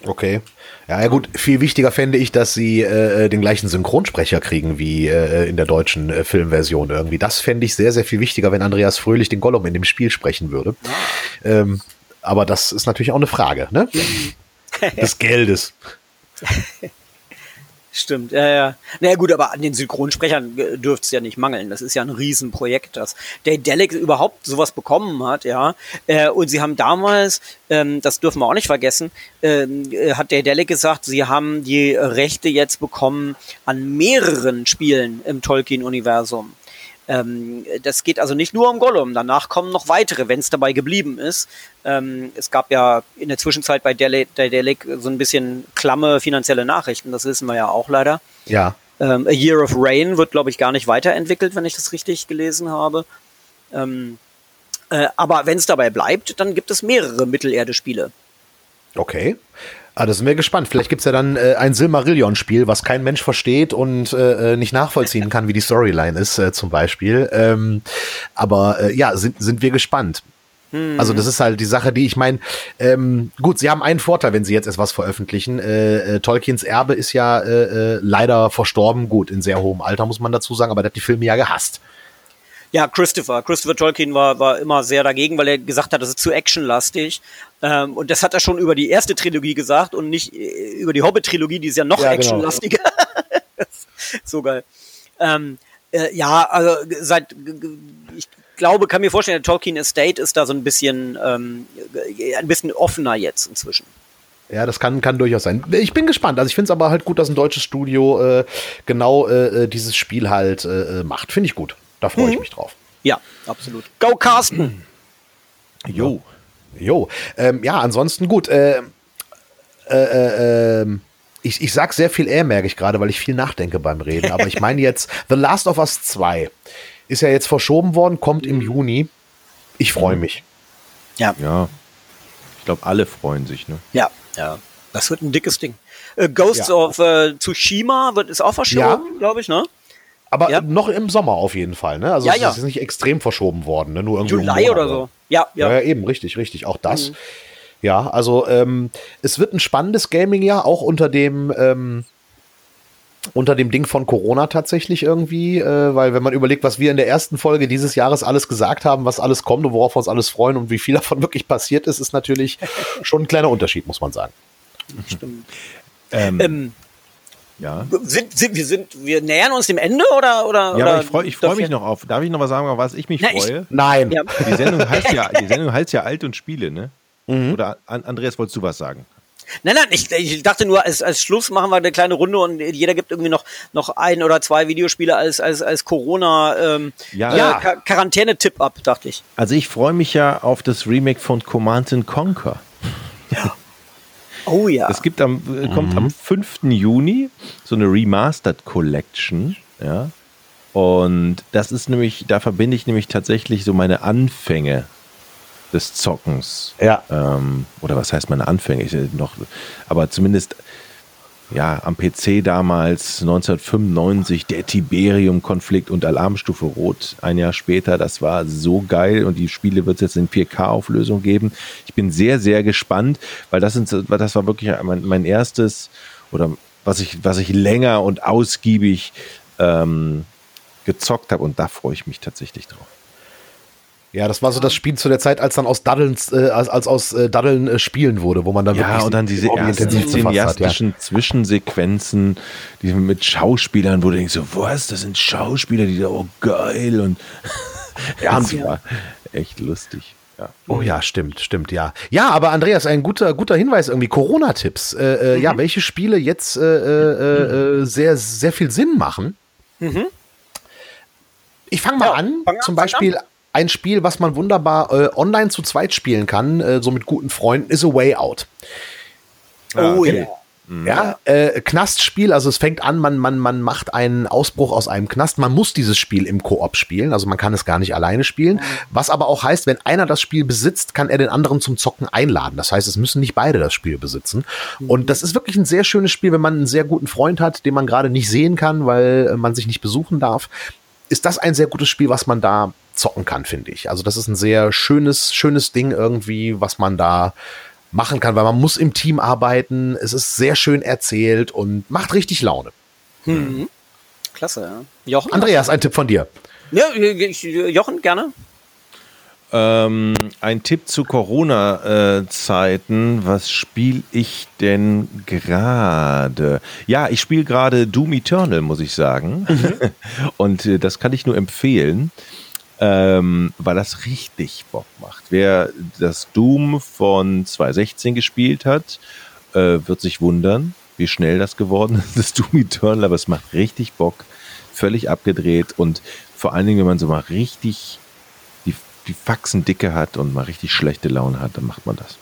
Okay. Ja, ja gut, viel wichtiger fände ich, dass sie äh, den gleichen Synchronsprecher kriegen wie äh, in der deutschen äh, Filmversion irgendwie. Das fände ich sehr, sehr viel wichtiger, wenn Andreas Fröhlich den Gollum in dem Spiel sprechen würde. Ähm, aber das ist natürlich auch eine Frage, ne? Des Geldes. [LAUGHS] Stimmt, ja, ja. Naja gut, aber an den Synchronsprechern äh, dürfte es ja nicht mangeln. Das ist ja ein Riesenprojekt, dass der Delic überhaupt sowas bekommen hat, ja. Äh, und sie haben damals, ähm, das dürfen wir auch nicht vergessen, ähm, äh, hat der Delic gesagt, sie haben die Rechte jetzt bekommen an mehreren Spielen im Tolkien-Universum. Ähm, das geht also nicht nur um Gollum, danach kommen noch weitere, wenn es dabei geblieben ist. Ähm, es gab ja in der Zwischenzeit bei Delic so ein bisschen klamme finanzielle Nachrichten, das wissen wir ja auch leider. Ja. Ähm, A Year of Rain wird, glaube ich, gar nicht weiterentwickelt, wenn ich das richtig gelesen habe. Ähm, äh, aber wenn es dabei bleibt, dann gibt es mehrere Mittelerde-Spiele. Okay. Ah, das sind wir gespannt. Vielleicht gibt es ja dann äh, ein Silmarillion-Spiel, was kein Mensch versteht und äh, äh, nicht nachvollziehen kann, wie die Storyline ist, äh, zum Beispiel. Ähm, aber äh, ja, sind, sind wir gespannt. Hm. Also das ist halt die Sache, die ich meine, ähm, gut, sie haben einen Vorteil, wenn sie jetzt etwas veröffentlichen. Äh, äh, Tolkiens Erbe ist ja äh, äh, leider verstorben, gut, in sehr hohem Alter, muss man dazu sagen, aber der hat die Filme ja gehasst. Ja, Christopher. Christopher Tolkien war, war immer sehr dagegen, weil er gesagt hat, das ist zu actionlastig. Ähm, und das hat er schon über die erste Trilogie gesagt und nicht äh, über die Hobbit-Trilogie, die ist ja noch ja, genau. actionlastiger. [LAUGHS] Genau. so geil. Ähm, äh, ja, also seit ich glaube, kann mir vorstellen, der Tolkien Estate ist da so ein bisschen ähm, ein bisschen offener jetzt inzwischen. Ja, das kann, kann durchaus sein. Ich bin gespannt. Also ich finde es aber halt gut, dass ein deutsches Studio äh, genau äh, äh dieses Spiel halt äh, macht. Finde ich gut. Da freue mhm. ich mich drauf. Ja, absolut. Go Carsten! [CLEARS THROAT] Jo. Jo. Ähm, ja, ansonsten gut. Äh, äh, äh, ähm, ich, ich sag sehr viel eher, merke ich gerade, weil ich viel nachdenke beim Reden. Aber ich meine jetzt, [LAUGHS] The Last of Us 2 ist ja jetzt verschoben worden, kommt im Juni. Ich freue mich. Ja. Ja. Ich glaube, alle freuen sich, ne? Ja, ja. Das wird ein dickes Ding. Äh, Ghosts ja. of äh, Tsushima wird, ist auch verschoben, ja. glaube ich, ne? Aber ja. noch im Sommer auf jeden Fall, ne? Also ja, es ja. ist nicht extrem verschoben worden, ne? Nur irgendwie Juli oder so. Ja, ja. Ja, eben, richtig, richtig. Auch das. Mhm. Ja, also ähm, es wird ein spannendes Gaming-Jahr, auch unter dem ähm, unter dem Ding von Corona tatsächlich irgendwie, äh, weil wenn man überlegt, was wir in der ersten Folge dieses Jahres alles gesagt haben, was alles kommt und worauf wir uns alles freuen und wie viel [LAUGHS] davon wirklich passiert ist, ist natürlich schon ein kleiner Unterschied, muss man sagen. Stimmt. Ähm, ähm, ja. Sind, sind, wir, sind, wir nähern uns dem Ende oder? oder ja, aber ich freue ich freu mich noch auf. Darf ich noch was sagen, auf was ich mich Na, freue? Ich, nein. Die Sendung heißt ja, die Sendung [LAUGHS] heißt ja Alt und Spiele, ne? Mhm. Oder Andreas, wolltest du was sagen? Nein, nein, ich, ich dachte nur, als, als Schluss machen wir eine kleine Runde und jeder gibt irgendwie noch, noch ein oder zwei Videospiele als, als, als Corona ähm, Ja. äh, Ja. Quar- Quarantäne-Tipp ab, dachte ich. Also ich freue mich ja auf das Remake von Command and Conquer. Oh ja. Es gibt am, äh, kommt am 5. Juni so eine Remastered Collection, ja. Und das ist nämlich, da verbinde ich nämlich tatsächlich so meine Anfänge des Zockens. Ja. Ähm, oder was heißt meine Anfänge? Ich, äh, noch, aber zumindest ja, am PC damals 1995 der Tiberium-Konflikt und Alarmstufe Rot ein Jahr später. Das war so geil und die Spiele wird es jetzt in 4K-Auflösung geben. Ich bin sehr, sehr gespannt, weil das, sind, das war wirklich mein, mein erstes oder was ich, was ich länger und ausgiebig ähm, gezockt habe und da freue ich mich tatsächlich drauf. Ja, das war so das Spiel zu der Zeit, als dann aus Daddeln, äh, als, als aus äh, Daddeln äh, spielen wurde, wo man dann Ja, wirklich und dann diese ersten ja. Zwischensequenzen, die mit Schauspielern, wo du denkst, so, was, das sind Schauspieler, die da, oh geil und [LAUGHS] ja, das war echt lustig. Ja. Oh ja, stimmt, stimmt, ja. Ja, aber Andreas, ein guter, guter Hinweis irgendwie, Corona-Tipps. Äh, äh, Ja, welche Spiele jetzt äh, äh, äh, sehr, sehr viel Sinn machen. Ich fange mal Ja, an, fang an, zum fang Beispiel ein Spiel, was man wunderbar äh, online zu zweit spielen kann, äh, so mit guten Freunden, ist A Way Out. Ah, oh okay. ja. Ja, äh, Knastspiel, also es fängt an, man, man, man macht einen Ausbruch aus einem Knast. Man muss dieses Spiel im Koop spielen, also man kann es gar nicht alleine spielen. Was aber auch heißt, wenn einer das Spiel besitzt, kann er den anderen zum Zocken einladen. Das heißt, es müssen nicht beide das Spiel besitzen. Und das ist wirklich ein sehr schönes Spiel, wenn man einen sehr guten Freund hat, den man gerade nicht sehen kann, weil äh, man sich nicht besuchen darf. Ist das ein sehr gutes Spiel, was man da zocken kann, finde ich. Also das ist ein sehr schönes, schönes Ding irgendwie, was man da machen kann, weil man muss im Team arbeiten. Es ist sehr schön erzählt und macht richtig Laune. Klasse, ja. Jochen? Andreas, ein Tipp von dir. Ja, Jochen, gerne. Ähm, ein Tipp zu Corona-Zeiten. Was spiele ich denn gerade? Ja, ich spiele gerade Doom Eternal, muss ich sagen. [LAUGHS] Und äh, das kann ich nur empfehlen, ähm, weil das richtig Bock macht. Wer das Doom von 2016 gespielt hat, äh, wird sich wundern, wie schnell das geworden ist, [LAUGHS] das Doom Eternal. Aber es macht richtig Bock, völlig abgedreht und vor allen Dingen, wenn man so mal richtig die, die Faxen dicke hat und mal richtig schlechte Laune hat, dann macht man das.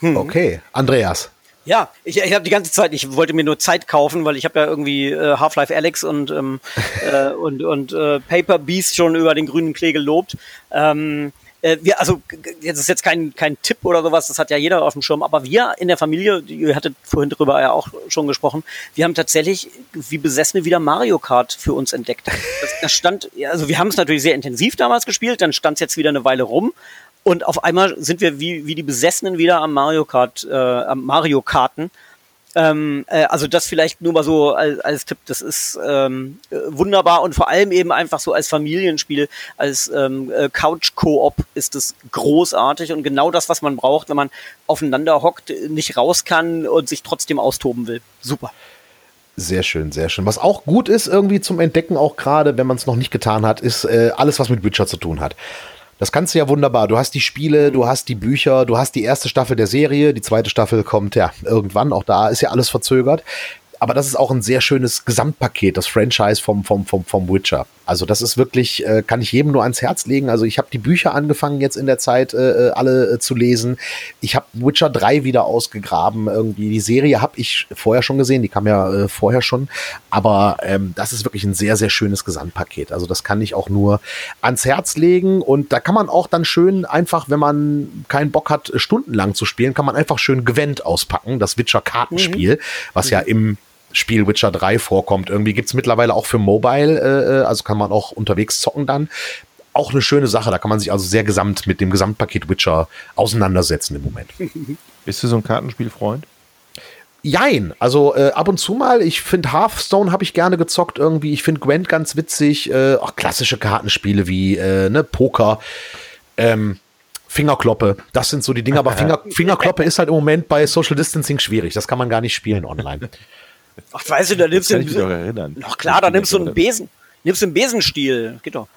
Okay, Andreas. Ja, ich, ich habe die ganze Zeit, ich wollte mir nur Zeit kaufen, weil ich habe ja irgendwie äh, Half-Life Alex und, ähm, [LAUGHS] äh, und, und äh, Paper Beast schon über den grünen Klee gelobt. Ähm, äh, wir, also jetzt ist jetzt kein, kein Tipp oder sowas, das hat ja jeder auf dem Schirm, aber wir in der Familie, ihr hattet vorhin drüber ja auch schon gesprochen, wir haben tatsächlich wie Besessene wieder Mario Kart für uns entdeckt. Das, das stand, also wir haben es natürlich sehr intensiv damals gespielt, dann stand es jetzt wieder eine Weile rum. Und auf einmal sind wir wie, wie die Besessenen wieder am Mario Kart, äh, am Mario Karten. Ähm, äh, also das vielleicht nur mal so als, als Tipp, das ist ähm, äh, wunderbar und vor allem eben einfach so als Familienspiel, als ähm, äh, Couch-Koop ist es großartig und genau das, was man braucht, wenn man aufeinander hockt, nicht raus kann und sich trotzdem austoben will. Super. Sehr schön, sehr schön. Was auch gut ist irgendwie zum Entdecken, auch gerade wenn man es noch nicht getan hat, ist äh, alles, was mit Witcher zu tun hat. Das kannst du ja wunderbar. Du hast die Spiele, du hast die Bücher, du hast die erste Staffel der Serie, die zweite Staffel kommt ja irgendwann, auch da ist ja alles verzögert. Aber das ist auch ein sehr schönes Gesamtpaket, das Franchise vom, vom, vom, vom Witcher. Also das ist wirklich, äh, kann ich jedem nur ans Herz legen. Also ich habe die Bücher angefangen jetzt in der Zeit äh, alle äh, zu lesen. Ich habe Witcher 3 wieder ausgegraben. Irgendwie die Serie habe ich vorher schon gesehen, die kam ja äh, vorher schon. Aber ähm, das ist wirklich ein sehr, sehr schönes Gesamtpaket. Also das kann ich auch nur ans Herz legen. Und da kann man auch dann schön einfach, wenn man keinen Bock hat, stundenlang zu spielen, kann man einfach schön Gewend auspacken. Das Witcher-Kartenspiel, was ja im Spiel Witcher 3 vorkommt. Irgendwie gibt's mittlerweile auch für Mobile, äh, also kann man auch unterwegs zocken dann. Auch eine schöne Sache, da kann man sich also sehr gesamt mit dem Gesamtpaket Witcher auseinandersetzen im Moment. [LAUGHS] Bist du so ein Kartenspielfreund? Jein, also äh, ab und zu mal, ich finde Hearthstone habe ich gerne gezockt irgendwie, ich finde Gwent ganz witzig, äh, auch klassische Kartenspiele wie äh, ne, Poker, ähm, Fingerkloppe, das sind so die Dinge, aber [LAUGHS] Finger, Fingerkloppe ist halt im Moment bei Social Distancing schwierig, das kann man gar nicht spielen online. [LAUGHS] Ach, weißt du, da nimmst du Kann ich erinnern. Ach klar, da nimmst du einen Besen, nimmst du einen Besenstiel, geht doch.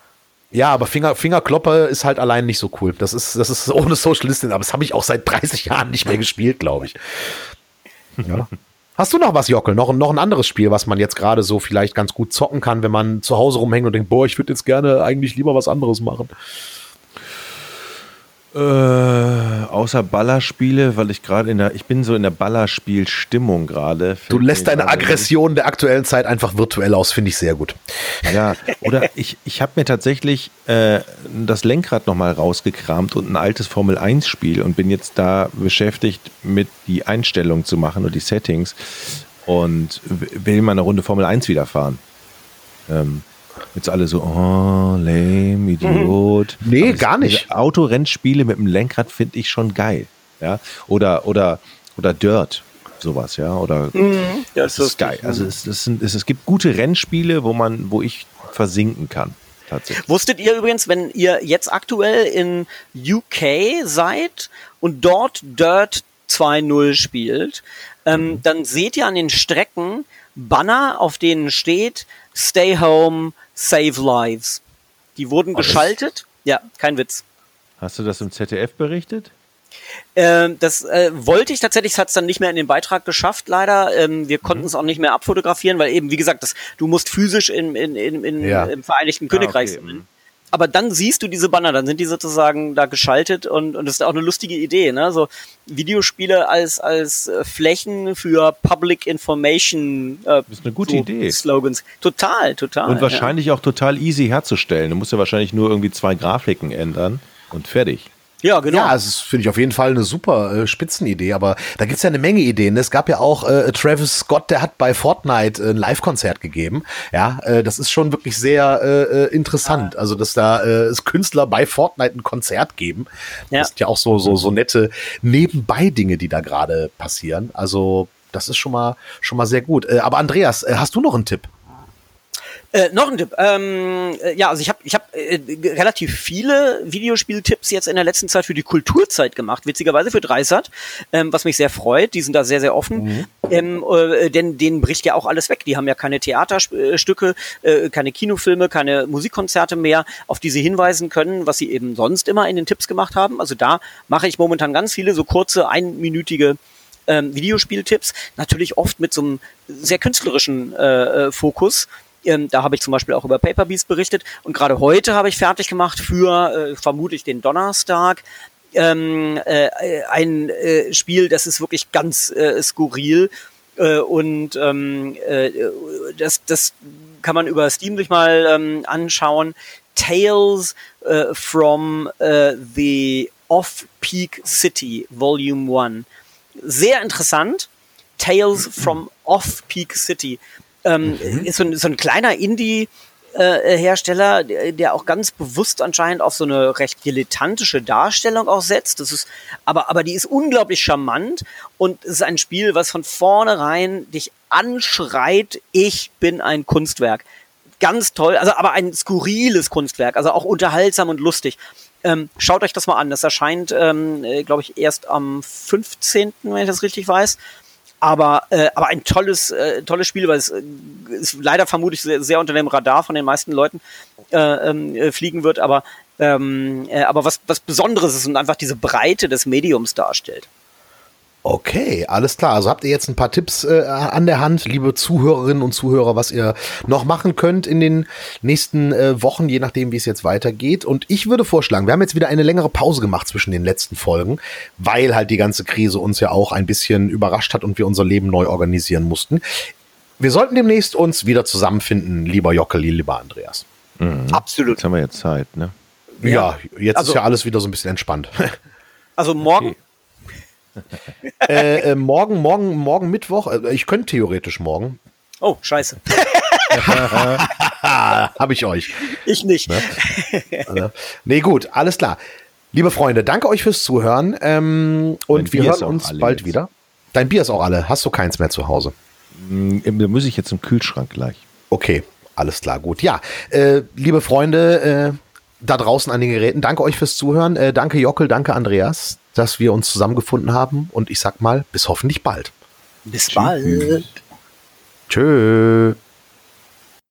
Ja, aber Finger, Fingerkloppe ist halt allein nicht so cool. Das ist, das ist ohne Social Listening, aber das habe ich auch seit 30 Jahren nicht mehr gespielt, glaube ich. Ja. Hast du noch was, Jockel? Noch, noch ein anderes Spiel, was man jetzt gerade so vielleicht ganz gut zocken kann, wenn man zu Hause rumhängt und denkt, boah, ich würde jetzt gerne eigentlich lieber was anderes machen? Äh, außer Ballerspiele, weil ich gerade in der, ich bin so in der Ballerspielstimmung gerade. Du lässt deine Aggression der aktuellen Zeit einfach virtuell aus, finde ich sehr gut. Ja, oder ich, ich habe mir tatsächlich äh, das Lenkrad nochmal rausgekramt und ein altes Formel-1-Spiel und bin jetzt da beschäftigt, mit die Einstellungen zu machen und die Settings und will mal eine Runde Formel 1 wieder fahren. Ähm, Jetzt alle so, oh, lame, Idiot. Mhm. Nee, gar nicht. Autorennspiele mit dem Lenkrad finde ich schon geil. Ja, oder, oder, oder Dirt, sowas, ja, oder. Mhm, das, ist geil. Also es, es, sind, es, es gibt gute Rennspiele, wo man, wo ich versinken kann. Wusstet ihr übrigens, wenn ihr jetzt aktuell in UK seid und dort Dirt 2.0 spielt, ähm, mhm. dann seht ihr an den Strecken Banner, auf denen steht Stay Home, Save Lives. Die wurden Alles. geschaltet. Ja, kein Witz. Hast du das im ZDF berichtet? Ähm, das äh, wollte ich tatsächlich, hat es dann nicht mehr in den Beitrag geschafft, leider. Ähm, wir konnten es mhm. auch nicht mehr abfotografieren, weil eben, wie gesagt, das, du musst physisch in, in, in, in ja. im Vereinigten Königreich ah, okay. sein aber dann siehst du diese Banner, dann sind die sozusagen da geschaltet und, und das ist auch eine lustige Idee, ne? So Videospiele als, als äh, Flächen für Public Information äh, das ist eine gute so Idee. Slogans. Total, total. Und wahrscheinlich ja. auch total easy herzustellen. Du musst ja wahrscheinlich nur irgendwie zwei Grafiken ändern und fertig. Ja, genau. Ja, also das finde ich auf jeden Fall eine super äh, Spitzenidee, aber da gibt's ja eine Menge Ideen. Es gab ja auch äh, Travis Scott, der hat bei Fortnite äh, ein Live-Konzert gegeben. Ja, äh, das ist schon wirklich sehr äh, äh interessant. Ah. Also, dass da äh, Künstler bei Fortnite ein Konzert geben. Ja. Das sind ja auch so, so, so nette Nebenbei-Dinge, die da gerade passieren. Also, das ist schon mal, schon mal sehr gut. Äh, aber Andreas, äh, hast du noch einen Tipp? Äh, noch ein Tipp. Ähm, äh, ja, also ich habe ich hab, äh, relativ viele Videospieltipps jetzt in der letzten Zeit für die Kulturzeit gemacht, witzigerweise für Dreisat, ähm, was mich sehr freut. Die sind da sehr, sehr offen. Mhm. Ähm, äh, denn denen bricht ja auch alles weg. Die haben ja keine Theaterstücke, äh, keine Kinofilme, keine Musikkonzerte mehr, auf die sie hinweisen können, was sie eben sonst immer in den Tipps gemacht haben. Also da mache ich momentan ganz viele so kurze, einminütige ähm, Videospieltipps. Natürlich oft mit so einem sehr künstlerischen äh, äh Fokus. Ähm, da habe ich zum Beispiel auch über Paper Beast berichtet. Und gerade heute habe ich fertig gemacht für äh, vermutlich den Donnerstag ähm, äh, ein äh, Spiel, das ist wirklich ganz äh, skurril. Äh, und ähm, äh, das, das kann man über Steam sich mal ähm, anschauen. Tales äh, from äh, the Off-Peak City, Volume 1. Sehr interessant. Tales from Off-Peak City. Ähm, mhm. Ist so ein, so ein kleiner Indie- äh, Hersteller, der auch ganz bewusst anscheinend auf so eine recht dilettantische Darstellung auch setzt. Das ist, aber, aber die ist unglaublich charmant und es ist ein Spiel, was von vornherein dich anschreit, ich bin ein Kunstwerk. Ganz toll, also aber ein skurriles Kunstwerk, also auch unterhaltsam und lustig. Ähm, schaut euch das mal an. Das erscheint, ähm, äh, glaube ich, erst am 15., wenn ich das richtig weiß. Aber, äh, aber ein tolles, äh, tolles Spiel, weil es äh, ist leider vermutlich sehr, sehr unter dem Radar von den meisten Leuten äh, ähm, äh, fliegen wird, aber, ähm, äh, aber was, was Besonderes ist und einfach diese Breite des Mediums darstellt. Okay, alles klar. Also habt ihr jetzt ein paar Tipps äh, an der Hand, liebe Zuhörerinnen und Zuhörer, was ihr noch machen könnt in den nächsten äh, Wochen, je nachdem, wie es jetzt weitergeht. Und ich würde vorschlagen, wir haben jetzt wieder eine längere Pause gemacht zwischen den letzten Folgen, weil halt die ganze Krise uns ja auch ein bisschen überrascht hat und wir unser Leben neu organisieren mussten. Wir sollten demnächst uns wieder zusammenfinden, lieber Jockeli, lieber Andreas. Mhm. Absolut. Jetzt haben wir jetzt Zeit, ne? Ja, jetzt also, ist ja alles wieder so ein bisschen entspannt. Also morgen. Okay [LAUGHS] äh, äh, morgen, morgen, morgen Mittwoch. Äh, ich könnte theoretisch morgen. Oh, scheiße. [LAUGHS] Habe ich euch. Ich nicht. Ne? Also, nee, gut, alles klar. Liebe Freunde, danke euch fürs Zuhören. Ähm, und wir hören uns bald jetzt. wieder. Dein Bier ist auch alle. Hast du keins mehr zu Hause? Mm, da muss ich jetzt im Kühlschrank gleich. Okay, alles klar, gut. Ja, äh, liebe Freunde, äh, da draußen an den Geräten. Danke euch fürs Zuhören. Äh, danke Jockel, danke Andreas, dass wir uns zusammengefunden haben. Und ich sag mal, bis hoffentlich bald. Bis bald. Tschö.